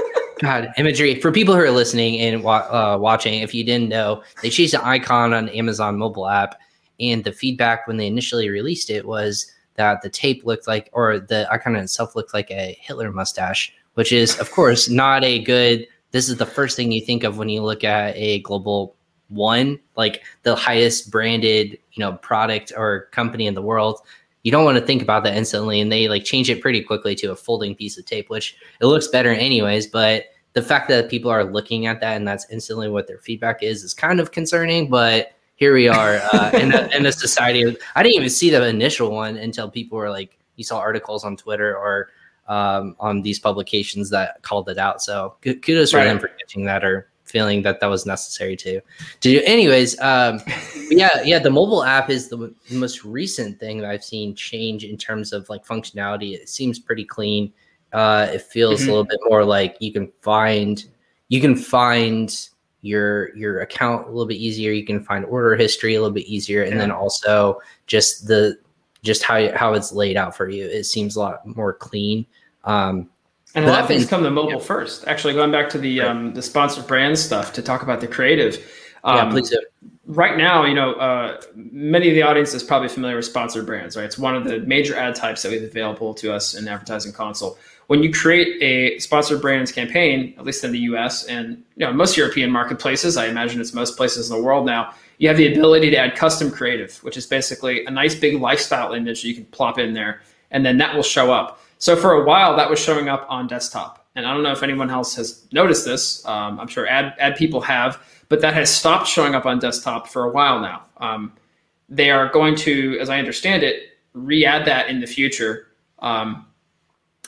God, imagery for people who are listening and uh, watching. If you didn't know, they changed the icon on Amazon mobile app, and the feedback when they initially released it was that the tape looked like, or the icon itself looked like a Hitler mustache, which is of course not a good. This is the first thing you think of when you look at a global one, like the highest branded, you know, product or company in the world. You don't want to think about that instantly, and they like change it pretty quickly to a folding piece of tape, which it looks better anyways. But the fact that people are looking at that and that's instantly what their feedback is is kind of concerning. But here we are uh, in, a, in a society. Of, I didn't even see the initial one until people were like, you saw articles on Twitter or um, on these publications that called it out. So ku- kudos for them for catching that or feeling that that was necessary to to do. Anyways, um, yeah, yeah, the mobile app is the m- most recent thing that I've seen change in terms of like functionality. It seems pretty clean. Uh, it feels
Mhm.
a little bit more like you can find you can find your your account a little bit easier. You can find order history a little bit easier, and then also just the just how how it's laid out for you. It seems a lot more clean. Um,
And a lot of things come to mobile
yeah.
first. Actually, going back to the
Right.
um, the sponsored brand stuff to talk about the creative. Um,
yeah, please do.
right now, you know, uh, many of the audience is probably familiar with sponsored brands, right? It's one of the major ad types that we have available to us in Advertising Console. When you create a sponsored brands campaign, at least in the U.S. and you know most European marketplaces, I imagine it's most places in the world now. You have the ability to add custom creative, which is basically a nice big lifestyle image that you can plop in there, and then that will show up. So for a while, that was showing up on desktop, and I don't know if anyone else has noticed this. Um, I'm sure ad ad people have, but that has stopped showing up on desktop for a while now. Um, they are going to, as I understand it, re-add that in the future, um,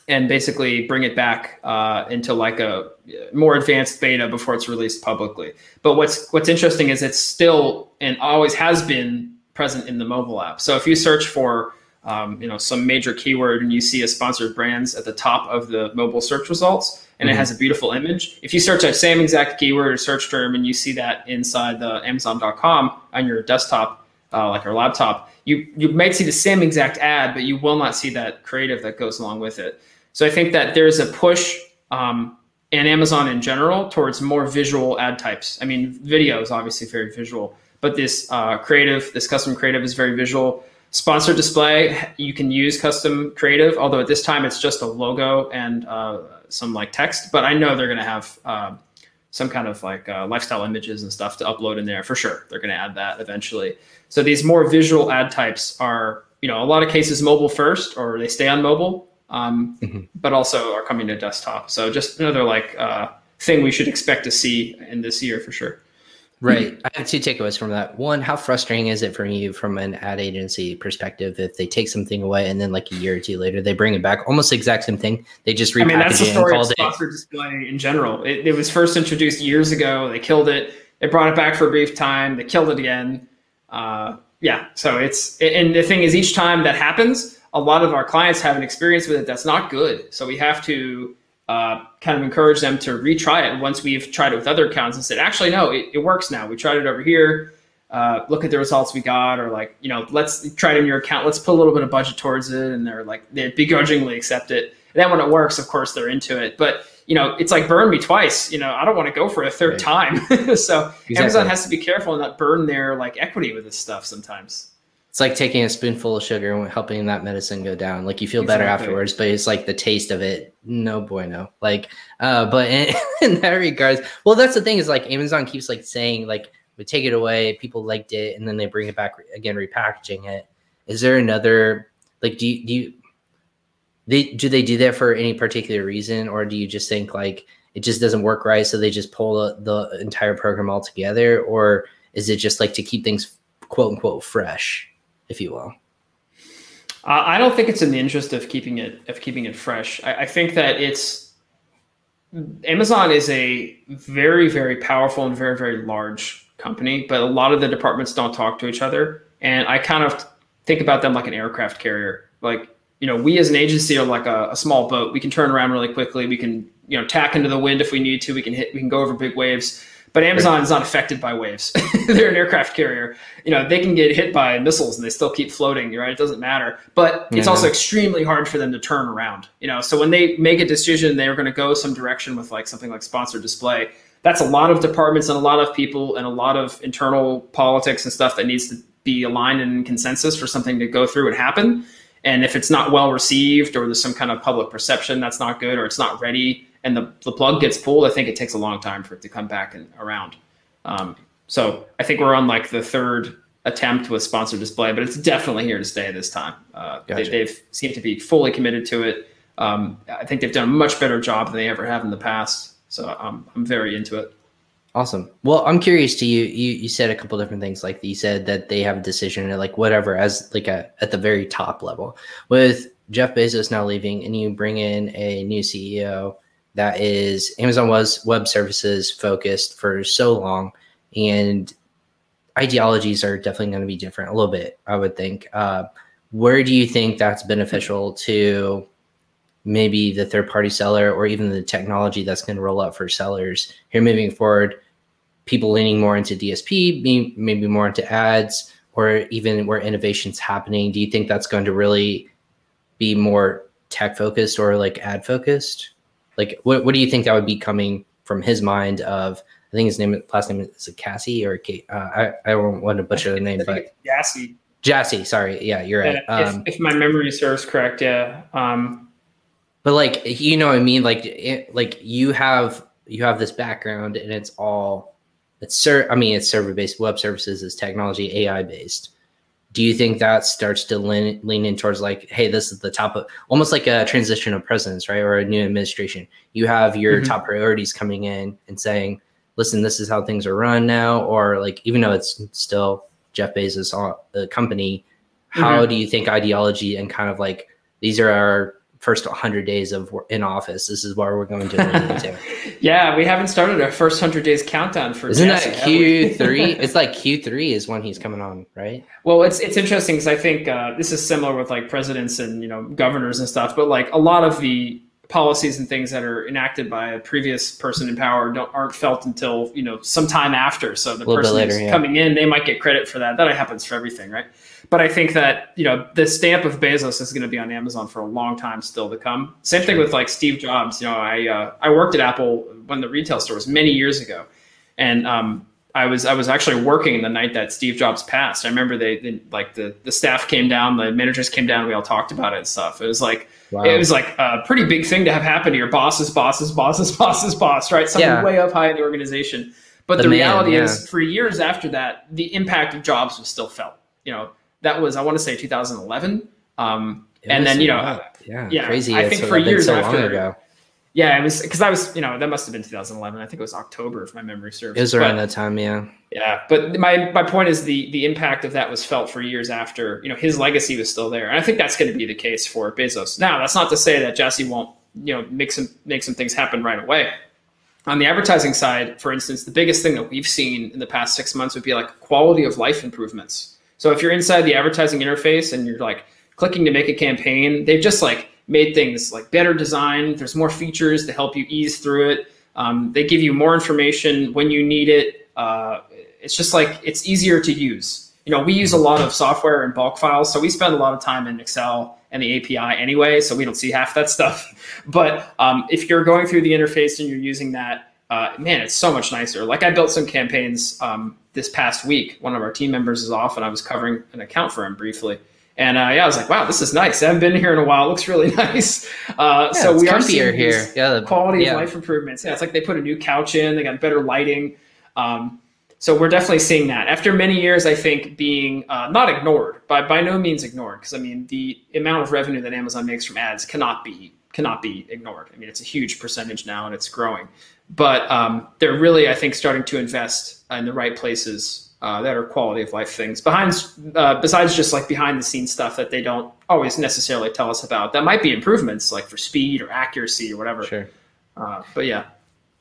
and basically bring it back uh, into like a more advanced beta before it's released publicly. But what's what's interesting is it's still and always has been present in the mobile app. So if you search for um, you know some major keyword and you see a sponsored brands at the top of the mobile search results and it has a beautiful image if you search that same exact keyword or search term and you see that inside the amazon.com on your desktop uh, like your laptop you you might see the same exact ad but you will not see that creative that goes along with it so i think that there's a push um, in amazon in general towards more visual ad types i mean video is obviously very visual but this uh, creative, this custom creative is very visual. Sponsored display, you can use custom creative, although at this time it's just a logo and uh, some like text. But I know they're going to have uh, some kind of like uh, lifestyle images and stuff to upload in there for sure. They're going to add that eventually. So these more visual ad types are, you know, a lot of cases mobile first, or they stay on mobile, um, mm-hmm. but also are coming to desktop. So just another like uh, thing we should expect to see in this year for sure.
Right. I have two takeaways from that. One, how frustrating is it for you from an ad agency perspective if they take something away and then like a year or two later they bring it back, almost the exact same thing. They just repackage I mean, that's the story of
sponsored display in general. It, it, was first introduced years ago. They killed it. They brought it back for a brief time. They killed it again. Uh, yeah. So it's and the thing is, each time that happens, a lot of our clients have an experience with it that's not good. So we have to uh, kind of encourage them to retry it once we've tried it with other accounts and said, actually, no, it, it works now. We tried it over here. Uh, look at the results we got, or like, you know, let's try it in your account. Let's put a little bit of budget towards it. And they're like, they begrudgingly accept it. And then when it works, of course, they're into it. But, you know, it's like burn me twice. You know, I don't want to go for a third right. time. so exactly. Amazon has to be careful and not burn their like equity with this stuff sometimes
it's like taking a spoonful of sugar and helping that medicine go down. Like you feel exactly. better afterwards, but it's like the taste of it, no bueno. Like, uh, but in, in that regards, well, that's the thing is like Amazon keeps like saying like we take it away, people liked it, and then they bring it back again, repackaging it. Is there another like do you, do you they do they do that for any particular reason, or do you just think like it just doesn't work right, so they just pull the, the entire program all together, or is it just like to keep things quote unquote fresh? If you will?
Uh, I don't think it's in the interest of keeping it of keeping it fresh. I, I think that it's Amazon is a very very powerful and very very large company, but a lot of the departments don't talk to each other, and I kind of think about them like an aircraft carrier. Like you know, we as an agency are like a, a small boat. We can turn around really quickly. We can you know tack into the wind if we need to. We can hit. We can go over big waves but Amazon is not affected by waves. They're an aircraft carrier. You know, they can get hit by missiles and they still keep floating, right? It doesn't matter. But it's yeah, also extremely hard for them to turn around. You know, so when they make a decision they're going to go some direction with like something like sponsored display, that's a lot of departments and a lot of people and a lot of internal politics and stuff that needs to be aligned in consensus for something to go through and happen. And if it's not well received or there's some kind of public perception that's not good or it's not ready, and the, the plug gets pulled, I think it takes a long time for it to come back and around. Um, so I think we're on like the third attempt with sponsored display, but it's definitely here to stay this time. Uh, gotcha. they, have seemed to be fully committed to it. Um, I think they've done a much better job than they ever have in the past. So um, I'm very into it.
Awesome. Well, I'm curious to you. You you said a couple different things. Like you said that they have a decision and like whatever as like a, at the very top level. With Jeff Bezos now leaving, and you bring in a new CEO that is Amazon was web services focused for so long, and ideologies are definitely going to be different a little bit. I would think. Uh, where do you think that's beneficial to maybe the third party seller or even the technology that's going to roll out for sellers here moving forward? People leaning more into DSP, maybe more into ads, or even where innovation's happening. Do you think that's going to really be more tech focused or like ad focused? Like, what, what do you think that would be coming from his mind of, I think his name, last name is Cassie or Kate. Uh, I, I don't want to butcher the name, but
Jassy.
Jassy. Sorry. Yeah, you're right.
Um, if, if, my memory serves correct. Yeah. Um,
but like, you know what I mean? Like, it, like you have, you have this background and it's all, it's, ser- I mean, it's server based web services is technology, AI based do you think that starts to lean, lean in towards like hey this is the top of almost like a transition of presidents right or a new administration you have your mm-hmm. top priorities coming in and saying listen this is how things are run now or like even though it's still jeff bezos uh, the company how mm-hmm. do you think ideology and kind of like these are our first 100 days of in office. This is where we're going to.
yeah, we haven't started our first 100 days countdown for.
Isn't Jassy, that Q3? it's like Q3 is when he's coming on, right?
Well, it's it's interesting because I think uh, this is similar with like presidents and you know governors and stuff, but like a lot of the policies and things that are enacted by a previous person in power don't aren't felt until you know some time after. So the person later, yeah. coming in, they might get credit for that. That happens for everything, right? But I think that you know the stamp of Bezos is going to be on Amazon for a long time still to come. Same thing with like Steve Jobs. You know, I uh, I worked at Apple when the retail store was many years ago, and um, I was I was actually working the night that Steve Jobs passed. I remember they, they like the the staff came down, the managers came down, we all talked about it and stuff. It was like wow. it was like a pretty big thing to have happen to your boss's boss's boss's boss's boss, right? Someone yeah. way up high in the organization. But the, the man, reality yeah. is, for years after that, the impact of Jobs was still felt. You know, that was I want to say 2011. Um, and then you know,
yeah, yeah, crazy.
I think for years so after. Yeah, it was because I was, you know, that must have been 2011. I think it was October, if my memory serves.
It was around but, that time, yeah.
Yeah, but my my point is the the impact of that was felt for years after. You know, his legacy was still there, and I think that's going to be the case for Bezos. Now, that's not to say that Jassy won't, you know, make some make some things happen right away. On the advertising side, for instance, the biggest thing that we've seen in the past six months would be like quality of life improvements. So if you're inside the advertising interface and you're like clicking to make a campaign, they've just like made things like better design. There's more features to help you ease through it. Um, they give you more information when you need it. Uh, it's just like it's easier to use. You know, we use a lot of software and bulk files, so we spend a lot of time in Excel and the API anyway, so we don't see half that stuff. But um, if you're going through the interface and you're using that, uh, man, it's so much nicer. Like I built some campaigns um, this past week. One of our team members is off, and I was covering an account for him briefly and uh, yeah, I was like, wow, this is nice. I haven't been here in a while. It looks really nice. Uh, yeah, so we are seeing here. Yeah, the, quality yeah. of life improvements. Yeah, it's like they put a new couch in. They got better lighting. Um, so we're definitely seeing that. After many years, I think being uh, not ignored, by by no means ignored, because I mean the amount of revenue that Amazon makes from ads cannot be cannot be ignored. I mean it's a huge percentage now and it's growing. But um, they're really, I think, starting to invest in the right places uh, that are quality of life things. Behind uh, besides just like behind the scenes stuff that they don't always necessarily tell us about that might be improvements like for speed or accuracy or whatever.
Sure.
Uh, but yeah.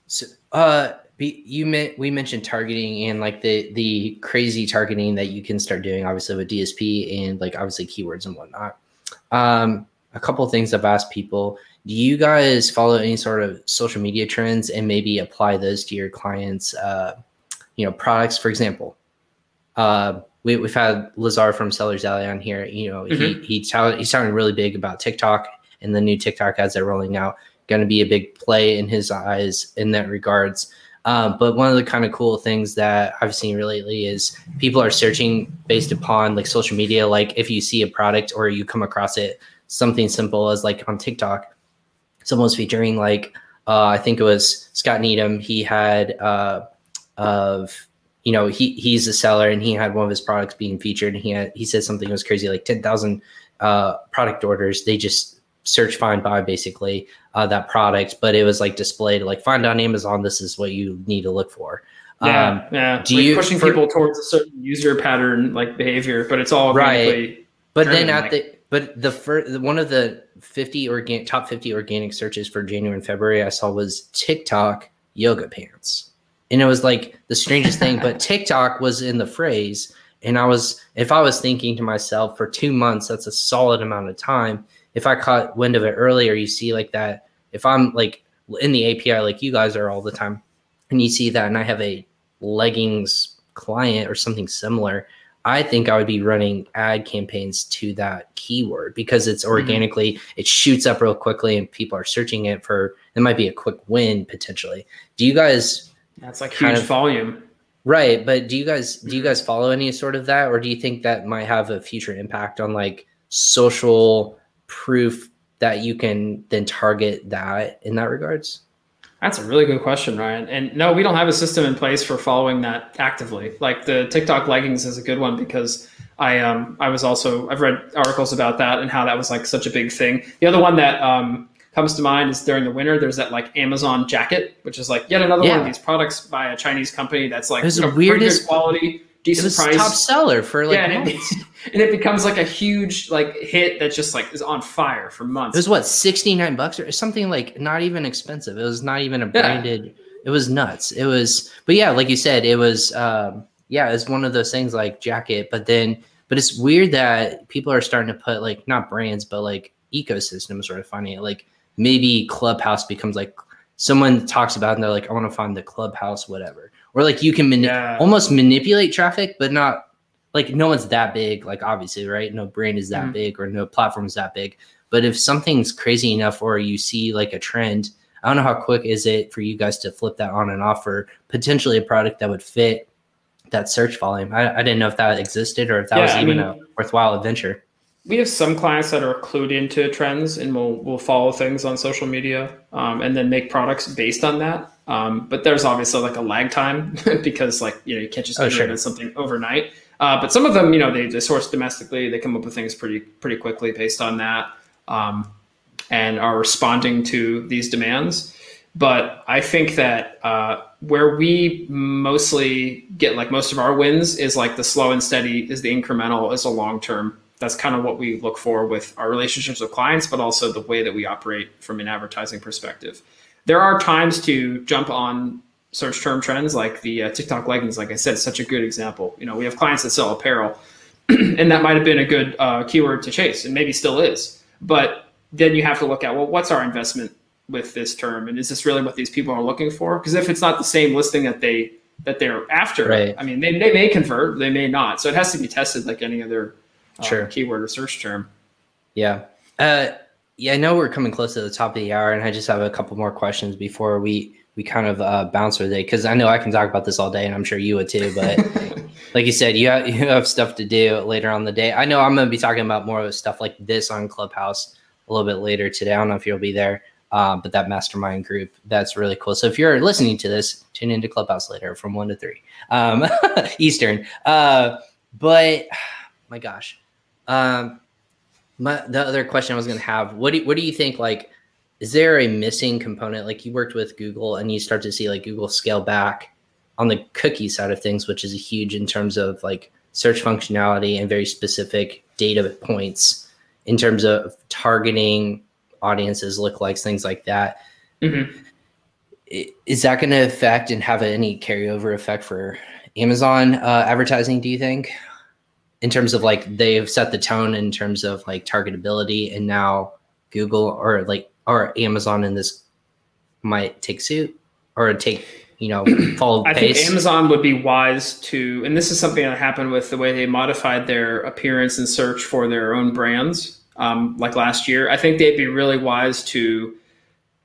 So uh you meant we mentioned targeting and like the the crazy targeting that you can start doing obviously with dsp and like obviously keywords and whatnot. Um a couple things i've asked people do you guys follow any sort of social media trends and maybe apply those to your clients uh you know products for example uh, we, have had Lazar from Sellers Alley on here. You know, mm-hmm. he he touted, he's sounding really big about TikTok and the new TikTok ads they're rolling out. Going to be a big play in his eyes in that regards. Um, but one of the kind of cool things that I've seen lately is people are searching based upon like social media. Like if you see a product or you come across it, something simple as like on TikTok, someone was featuring like uh, I think it was Scott Needham. He had uh, of you know, he he's a seller and he had one of his products being featured. And he had he said something was crazy, like ten thousand uh, product orders. They just search, find, buy basically uh, that product, but it was like displayed like find on Amazon. This is what you need to look for.
Yeah, um, yeah. Do like you pushing for, people towards a certain user pattern like behavior, but it's all
right. But then at like, the but the first one of the fifty organic top fifty organic searches for January and February I saw was TikTok yoga pants and it was like the strangest thing but tiktok was in the phrase and i was if i was thinking to myself for two months that's a solid amount of time if i caught wind of it earlier you see like that if i'm like in the api like you guys are all the time and you see that and i have a leggings client or something similar i think i would be running ad campaigns to that keyword because it's mm-hmm. organically mm-hmm. it shoots up real quickly and people are searching it for it might be a quick win potentially do you guys
that's like huge of, volume.
Right, but do you guys do you guys follow any sort of that or do you think that might have a future impact on like social proof that you can then target that in that regards?
That's a really good question, Ryan. And no, we don't have a system in place for following that actively. Like the TikTok leggings is a good one because I um I was also I've read articles about that and how that was like such a big thing. The other one that um comes to mind is during the winter. There's that like Amazon jacket, which is like yet another yeah. one of these products by a Chinese company that's like
you know, weirdest
quality, decent price,
top seller for like
yeah, and it, and it, becomes like a huge like hit that just like is on fire for months.
It was what sixty nine bucks or something like not even expensive. It was not even a branded. Yeah. It was nuts. It was, but yeah, like you said, it was. Um, yeah, it's one of those things like jacket, but then, but it's weird that people are starting to put like not brands, but like ecosystems sort of finding it like maybe Clubhouse becomes like someone talks about and they're like, I want to find the Clubhouse, whatever. Or like you can mani- yeah. almost manipulate traffic, but not like no one's that big, like obviously, right? No brand is that mm-hmm. big or no platform is that big. But if something's crazy enough or you see like a trend, I don't know how quick is it for you guys to flip that on and off for potentially a product that would fit that search volume. I, I didn't know if that existed or if that yeah, was even mean, a worthwhile adventure.
We have some clients that are clued into trends and will will follow things on social media um, and then make products based on that. Um, but there's obviously like a lag time because like you know you can't just oh, sure. something overnight. Uh, but some of them, you know, they, they source domestically. They come up with things pretty pretty quickly based on that, um, and are responding to these demands. But I think that uh, where we mostly get like most of our wins is like the slow and steady, is the incremental, is a long term. That's kind of what we look for with our relationships with clients, but also the way that we operate from an advertising perspective. There are times to jump on search term trends like the uh, TikTok leggings, like I said, such a good example. You know, we have clients that sell apparel, and that might have been a good uh, keyword to chase, and maybe still is. But then you have to look at well, what's our investment with this term, and is this really what these people are looking for? Because if it's not the same listing that they that they're after, right. I mean, they, they may convert, they may not. So it has to be tested like any other uh, sure. keyword or search term.
Yeah. Uh, yeah, I know we're coming close to the top of the hour, and I just have a couple more questions before we we kind of uh, bounce with it because I know I can talk about this all day, and I'm sure you would too. But like you said, you have, you have stuff to do later on the day. I know I'm going to be talking about more of stuff like this on Clubhouse a little bit later today. I don't know if you'll be there, uh, but that mastermind group that's really cool. So if you're listening to this, tune into Clubhouse later from one to three um, Eastern. Uh, but my gosh, um, my, the other question I was going to have what do what do you think like is there a missing component? Like you worked with google and you start to see like google scale back on the cookie side of things which is a huge in terms of like search functionality and very specific data points in terms of targeting audiences lookalikes things like that. Mm-hmm. is that going to affect and have any carryover effect for amazon uh, advertising do you think in terms of like they've set the tone in terms of like targetability and now google or like or Amazon in this might take suit or take you know follow I
pace. think Amazon would be wise to, and this is something that happened with the way they modified their appearance and search for their own brands, um, like last year. I think they'd be really wise to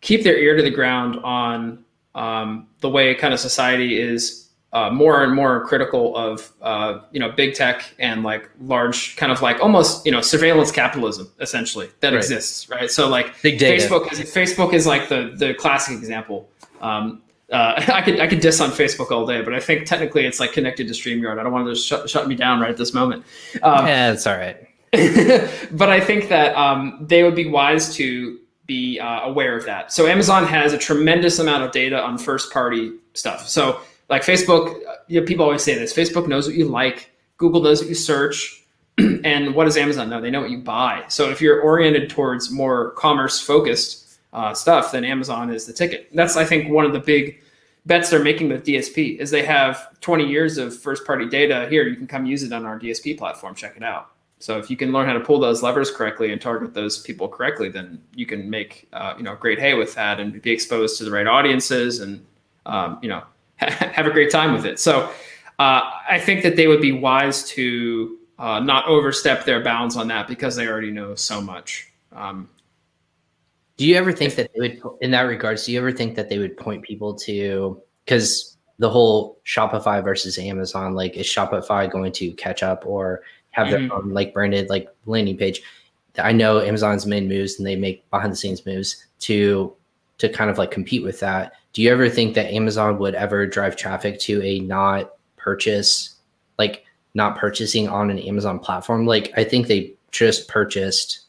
keep their ear to the ground on um, the way kind of society is uh, more and more critical of uh, you know big tech and like large kind of like almost you know surveillance capitalism essentially that right. exists right so like big data. Facebook is Facebook is like the the classic example. Um, uh, I could I could diss on Facebook all day, but I think technically it's like connected to Streamyard. I don't want to shut, shut me down right at this moment.
Um, yeah, it's all right.
but I think that um, they would be wise to be uh, aware of that. So Amazon has a tremendous amount of data on first party stuff. So like Facebook, you know, people always say this Facebook knows what you like, Google knows what you search, and what does Amazon know? They know what you buy. So if you're oriented towards more commerce focused uh, stuff, then Amazon is the ticket. That's, I think, one of the big bets they're making with DSP is they have 20 years of first party data here. You can come use it on our DSP platform. Check it out. So if you can learn how to pull those levers correctly and target those people correctly, then you can make uh, you know great hay with that and be exposed to the right audiences and um, you know have a great time with it. So uh, I think that they would be wise to uh, not overstep their bounds on that because they already know so much. Um,
do you ever think if, that they would, in that regards, do you ever think that they would point people to because the whole Shopify versus Amazon, like is Shopify going to catch up or have their mm-hmm. own like branded like landing page? I know Amazon's made moves and they make behind the scenes moves to to kind of like compete with that do you ever think that Amazon would ever drive traffic to a not purchase, like not purchasing on an Amazon platform? Like I think they just purchased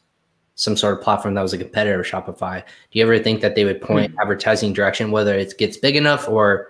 some sort of platform that was a competitor of Shopify. Do you ever think that they would point mm-hmm. advertising direction, whether it gets big enough or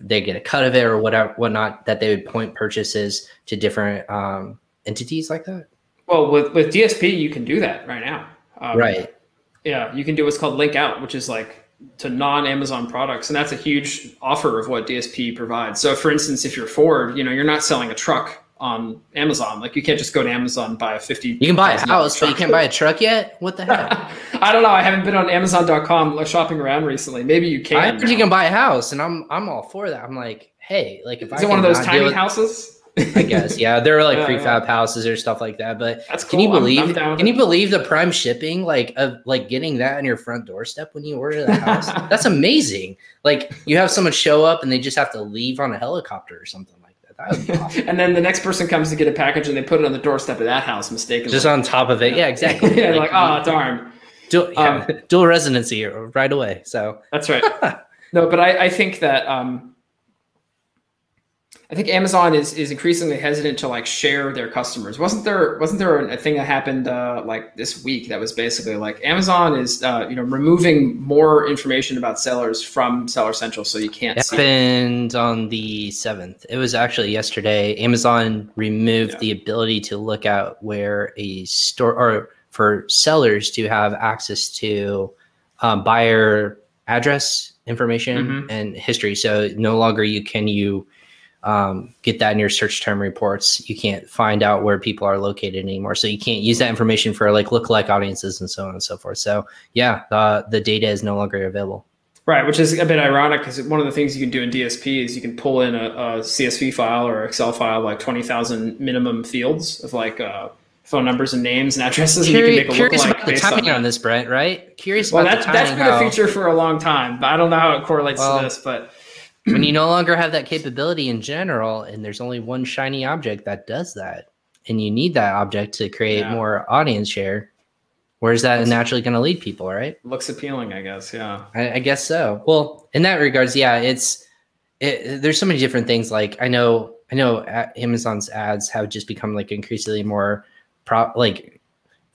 they get a cut of it or whatever, whatnot, that they would point purchases to different um, entities like that?
Well, with, with DSP, you can do that right now.
Um, right.
Yeah, you can do what's called link out, which is like to non-Amazon products, and that's a huge offer of what DSP provides. So, for instance, if you're Ford, you know you're not selling a truck on Amazon. Like you can't just go to Amazon and buy a fifty.
You can buy a house, but you can't buy a truck yet. What the heck?
I don't know. I haven't been on Amazon.com like shopping around recently. Maybe you can.
I heard you can buy a house, and I'm I'm all for that. I'm like, hey, like if
is I it one of those tiny with, houses?
I guess yeah, there are like yeah, prefab yeah. houses or stuff like that. But That's cool. can you believe? I'm, I'm can you believe the prime shipping like of like getting that on your front doorstep when you order the house? That's amazing. Like you have someone show up and they just have to leave on a helicopter or something like that. That would be awesome.
and then the next person comes to get a package and they put it on the doorstep of that house mistakenly.
Just on top of it. Yeah, exactly.
yeah, like, oh darn.
Dual, yeah, dual residency right away. So
That's right. no, but I, I think that um, I think Amazon is is increasingly hesitant to like share their customers. Wasn't there wasn't there a thing that happened uh, like this week that was basically like Amazon is uh, you know removing more information about sellers from Seller Central so you can't
it happened on the seventh. It was actually yesterday. Amazon removed
Yeah.
the ability to look at where a store or for sellers to have access to um, buyer address information
Mhm.
and history. So no longer you can you um, get that in your search term reports. You can't find out where people are located anymore. So you can't use that information for like lookalike audiences and so on and so forth. So yeah, uh, the data is no longer available.
Right, which is a bit ironic because one of the things you can do in DSP is you can pull in a, a CSV file or Excel file like twenty thousand minimum fields of like uh, phone numbers and names and addresses, and you
Curious,
can make a
curious about the
based on
on this, Brent. Right? Curious
Well,
about
that,
the
that's
timing.
been a feature for a long time, but I don't know how it correlates
Well,
to this. But
when you no longer have that capability in general, and there's only one shiny object that does that, and you need that object to create
Yeah.
more audience share. Where's that
That's-
naturally going to lead people, right?
looks appealing, I guess. Yeah.
I, I guess so. Well, in that regards, yeah, it's it, there's so many different things. Like I know, I know, Amazon's ads have just become like increasingly more pro like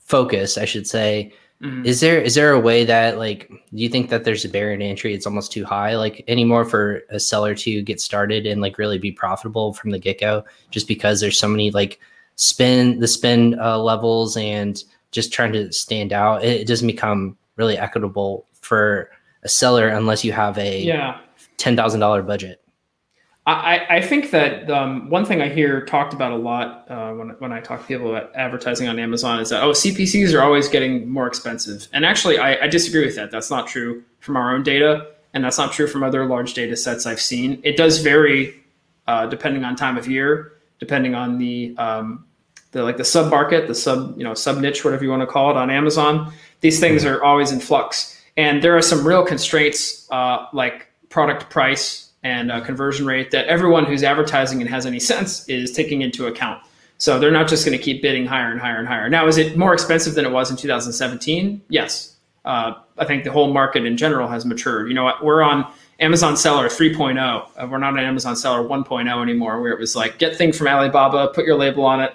focused, I should say.
Mhm.
Is there is there a way that like do you think that there's a barrier to entry? It's almost too high, like anymore for a seller to get started and like really be profitable from the get go, just because there's so many like spin the spin uh, levels and just trying to stand out. It, it doesn't become really equitable for a seller unless you have a
Yeah.
ten thousand dollar budget.
I, I- think that um, one thing I hear talked about a lot uh, when, when I talk to people about advertising on Amazon is that, oh, CPCs are always getting more expensive. And actually, I, I disagree with that. That's not true from our own data, and that's not true from other large data sets I've seen. It does vary uh, depending on time of year, depending on the, um, the like the sub market, the sub, you know, sub niche, whatever you want to call it on Amazon. These things are always in flux. And there are some real constraints uh, like product price and uh, conversion rate that everyone who's advertising and has any sense is taking into account. So they're not just going to keep bidding higher and higher and higher. Now, is it more expensive than it was in 2017? Yes. Uh, I think the whole market in general has matured. You know what? We're on Amazon Seller 3.0. Uh, we're not on Amazon Seller 1.0 anymore, where it was like get thing from Alibaba, put your label on it,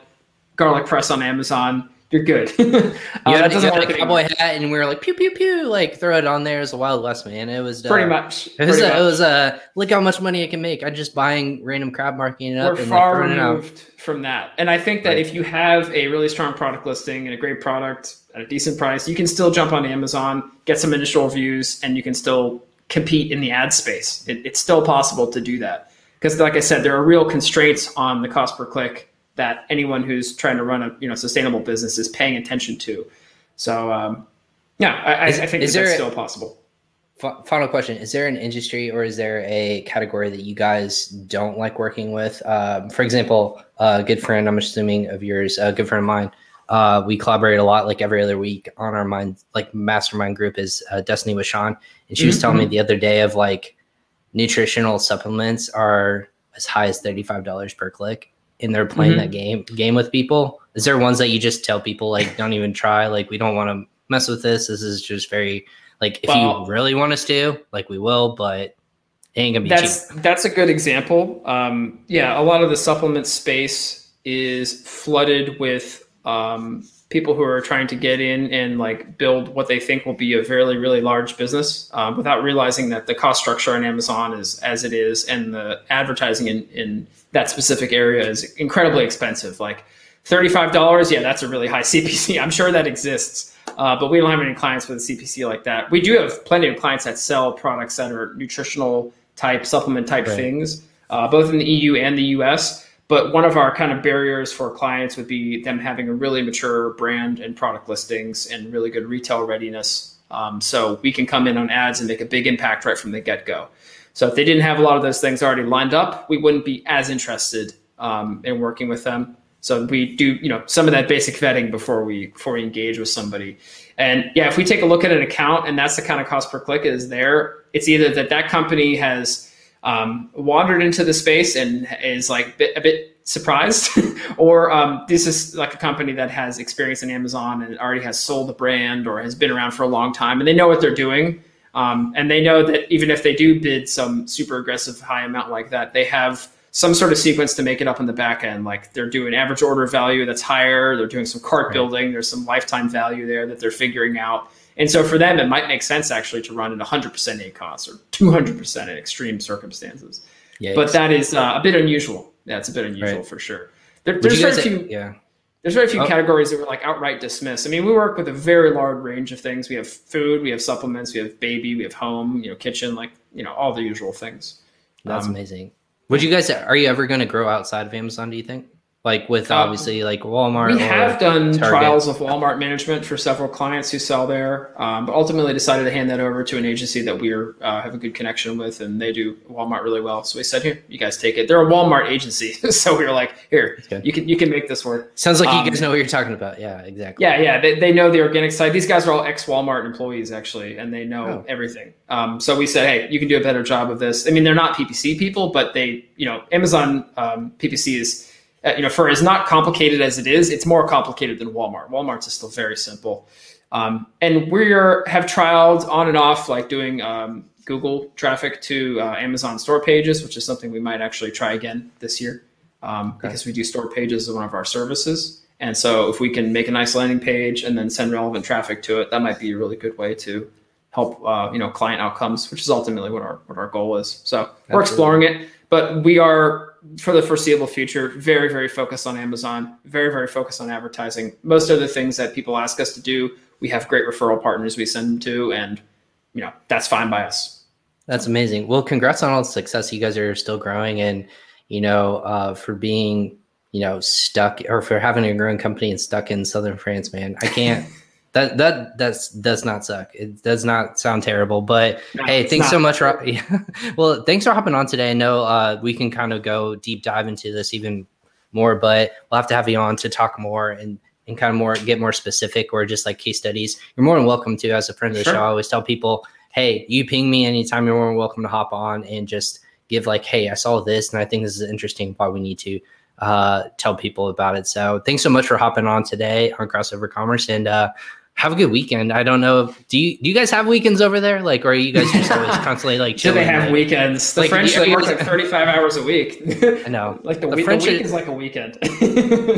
garlic press on Amazon, you're good. Uh,
You had, you had a
anymore.
cowboy hat, and we were like pew pew pew, like throw it on there as a Wild West man. It was uh,
Pretty much.
It was,
pretty
a, it was a look how much money I can make. I'm just buying random crap, marking it up,
we're
and like,
far
throwing
removed from that. And I think that
Right.
if you have a really strong product listing and a great product at a decent price, you can still jump on Amazon, get some initial reviews, and you can still compete in the ad space. It, it's still possible to do that. Because like I said, there are real constraints on the cost per click that anyone who's trying to run a you know sustainable business is paying attention to. So um, yeah, I,
Is-
I think
is
that that's
there-
still possible.
F- final question: Is there an industry or is there a category that you guys don't like working with? Um, for example, a good friend, I'm assuming of yours, a good friend of mine. Uh, we collaborate a lot, like every other week on our mind, like mastermind group is uh, Destaney Wishon, and she was
Mhm,
telling me the other day of like nutritional supplements are as high as thirty five dollars per click, and they're playing
Mhm.
that game game with people. Is there ones that you just tell people like don't even try, like we don't want to mess with this. This is just very like if
Well-
you really want us to, like we will, but it ain't gonna be
that's
cheap.
that's a good example. Um, yeah, a lot of the supplement space is flooded with um, people who are trying to get in and like build what they think will be a very really large business um, without realizing that the cost structure on Amazon is as it is, and the advertising in in that specific area is incredibly expensive. Like thirty five dollars, yeah, that's a really high CPC. I'm sure that exists. Uh, but we don't have any clients with a CPC like that. We do have plenty of clients that sell products that are nutritional type, supplement type
Right.
things, uh, both in the EU and the US. But one of our kind of barriers for clients would be them having a really mature brand and product listings and really good retail readiness. Um, so we can come in on ads and make a big impact right from the get go. So if they didn't have a lot of those things already lined up, we wouldn't be as interested um, in working with them. So we do, you know, some of that basic vetting before we before we engage with somebody. And yeah, if we take a look at an account and that's the kind of cost per click is there, it's either that that company has um, wandered into the space and is like bit, a bit surprised, or um, this is like a company that has experience in Amazon and already has sold the brand or has been around for a long time and they know what they're doing. Um, and they know that even if they do bid some super aggressive high amount like that, they have some sort of sequence to make it up in the back end. Like they're doing average order value that's higher, they're doing some cart building, there's some lifetime value there that they're figuring out. And so for them, it might make sense actually to run at 100% ACOS or 200% in extreme circumstances. Yeah, but that is uh, a bit unusual. Yeah, it's a bit unusual right. for sure. There, there's very few. Yeah. There's very few oh. categories that were like outright dismissed. I mean, we work with a very large range of things. We have food, we have supplements, we have baby, we have home, you know, kitchen, like you know, all the usual things.
That's um, amazing. Would you guys are you ever going to grow outside of Amazon? Do you think? Like with um, obviously like Walmart.
We have done Target. trials of Walmart management for several clients who sell there, um, but ultimately decided to hand that over to an agency that we uh, have a good connection with, and they do Walmart really well. So we said, "Here, you guys take it." They're a Walmart agency, so we were like, "Here, you can you can make this work."
Sounds like um, you guys know what you're talking about. Yeah, exactly.
Yeah, yeah, they, they know the organic side. These guys are all ex Walmart employees actually, and they know oh. everything. Um, so we said, "Hey, you can do a better job of this." I mean, they're not PPC people, but they, you know, Amazon um, PPC is uh, you know, for as not complicated as it is, it's more complicated than Walmart. Walmart's is still very simple. Um, and we have trialed on and off, like doing um, Google traffic to uh, Amazon store pages, which is something we might actually try again this year um, okay. because we do store pages as one of our services. And so if we can make a nice landing page and then send relevant traffic to it, that might be a really good way to help uh, you know client outcomes, which is ultimately what our what our goal is. So Absolutely. we're exploring it, but we are for the foreseeable future, very, very focused on Amazon, very, very focused on advertising. Most of the things that people ask us to do, we have great referral partners we send them to, and you know that's fine by us.
That's amazing. Well, congrats on all the success. You guys are still growing, and you know, uh, for being you know stuck or for having a growing company and stuck in southern France, man, I can't. That that that's does not suck. It does not sound terrible. But no, hey, thanks not. so much. For, well, thanks for hopping on today. I know uh, we can kind of go deep dive into this even more, but we'll have to have you on to talk more and and kind of more get more specific or just like case studies. You're more than welcome to as a friend of the sure. show. I always tell people, hey, you ping me anytime. You're more than welcome to hop on and just give like, hey, I saw this and I think this is interesting. Why we need to uh, tell people about it. So thanks so much for hopping on today on Crossover Commerce and. Uh, have a good weekend. I don't know. do you do you guys have weekends over there? Like, or are you guys just always constantly like chilling?
Do they have like, weekends? The like, French they work like thirty five hours a week.
I know.
like the, the, week, French the week is like a weekend.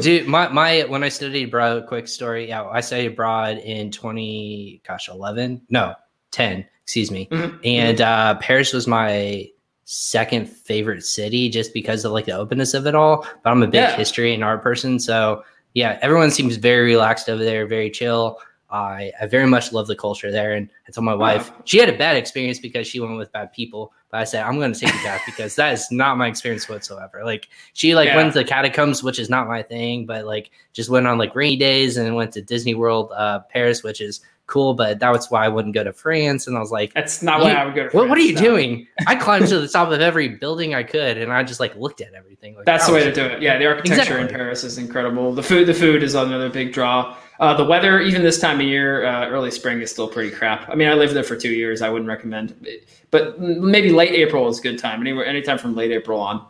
dude, my my when I studied abroad, quick story. Yeah, I studied abroad in twenty, gosh, eleven, no, ten. Excuse me. Mm-hmm. And uh, Paris was my second favorite city just because of like the openness of it all. But I'm a big yeah. history and art person, so yeah, everyone seems very relaxed over there, very chill. I, I very much love the culture there. And I told my wife, she had a bad experience because she went with bad people. But I said, I'm going to take you back because that is not my experience whatsoever. Like she like yeah. went to the catacombs, which is not my thing, but like just went on like rainy days and went to Disney World, uh, Paris, which is cool, but that was why I wouldn't go to France. And I was like,
that's not why I would go to
France. What, what are you no. doing? I climbed to the top of every building I could, and I just like looked at everything. Like,
that's the way to do it. Yeah, the architecture exactly. in Paris is incredible. The food, the food is another big draw. Uh, the weather, even this time of year, uh, early spring is still pretty crap. I mean, I lived there for two years. I wouldn't recommend, but maybe late April is a good time. Anywhere, anytime from late April on.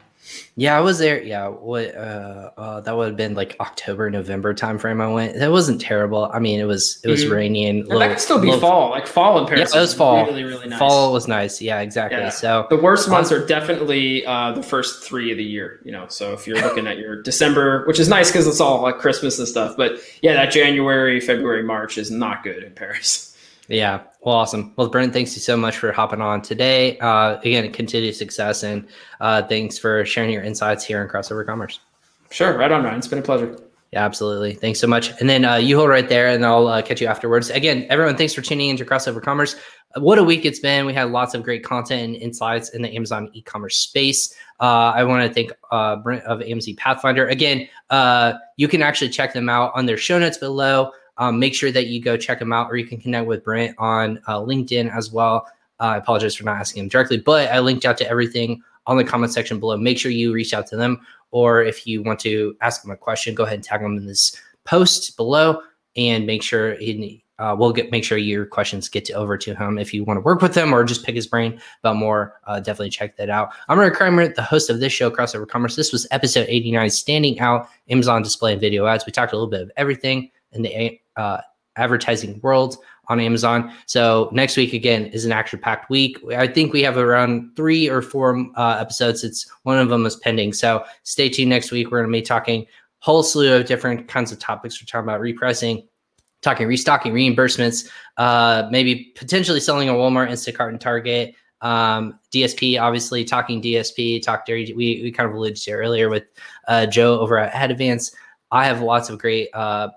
Yeah, I was there. Yeah, what uh, uh, that would have been like October, November timeframe. I went. That wasn't terrible. I mean, it was it was mm-hmm. rainy and,
little, that could still be little, fall. Like fall in Paris.
Yeah, it was fall. Really, really nice. Fall was nice. Yeah, exactly. Yeah. So
the worst months are definitely uh, the first three of the year. You know, so if you're looking at your December, which is nice because it's all like Christmas and stuff. But yeah, that January, February, March is not good in Paris.
Yeah. Well, awesome. Well, Brent, thanks you so much for hopping on today. Uh, again, continued success and uh, thanks for sharing your insights here in Crossover Commerce.
Sure. Right on, Ryan. It's been a pleasure.
Yeah, absolutely. Thanks so much. And then uh, you hold right there and I'll uh, catch you afterwards. Again, everyone, thanks for tuning into Crossover Commerce. What a week it's been. We had lots of great content and insights in the Amazon e commerce space. Uh, I want to thank uh, Brent of AMZ Pathfinder. Again, uh, you can actually check them out on their show notes below um, make sure that you go check him out, or you can connect with Brent on uh, LinkedIn as well. Uh, I apologize for not asking him directly, but I linked out to everything on the comment section below. Make sure you reach out to them, or if you want to ask them a question, go ahead and tag them in this post below, and make sure uh, we'll get make sure your questions get to, over to him if you want to work with him or just pick his brain about more. Uh, definitely check that out. I'm Ryan Cramer, the host of this show, Crossover Commerce. This was episode 89, standing out Amazon display and video ads. We talked a little bit of everything in the uh, advertising world on Amazon. So next week again is an action packed week. I think we have around three or four uh, episodes. It's one of them is pending. So stay tuned next week. We're going to be talking whole slew of different kinds of topics. We're talking about repricing, talking restocking, reimbursements, uh, maybe potentially selling a Walmart, Instacart, and Target. Um, DSP, obviously, talking DSP, talk dairy. We, we kind of alluded to earlier with uh, Joe over at Head Advance. I have lots of great uh,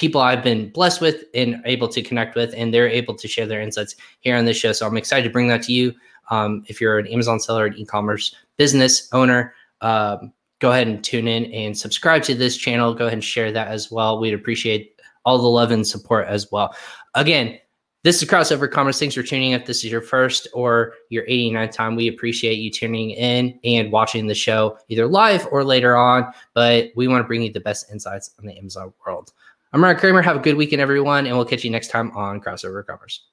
people I've been blessed with and able to connect with, and they're able to share their insights here on this show. So I'm excited to bring that to you. Um, if you're an Amazon seller, an e-commerce business owner, um, go ahead and tune in and subscribe to this channel. Go ahead and share that as well. We'd appreciate all the love and support as well. Again, this is Crossover Commerce. Thanks for tuning in. If this is your first or your 89th time, we appreciate you tuning in and watching the show either live or later on. But we want to bring you the best insights on the Amazon world. I'm Ryan Cramer. Have a good weekend, everyone, and we'll catch you next time on Crossover Commerce.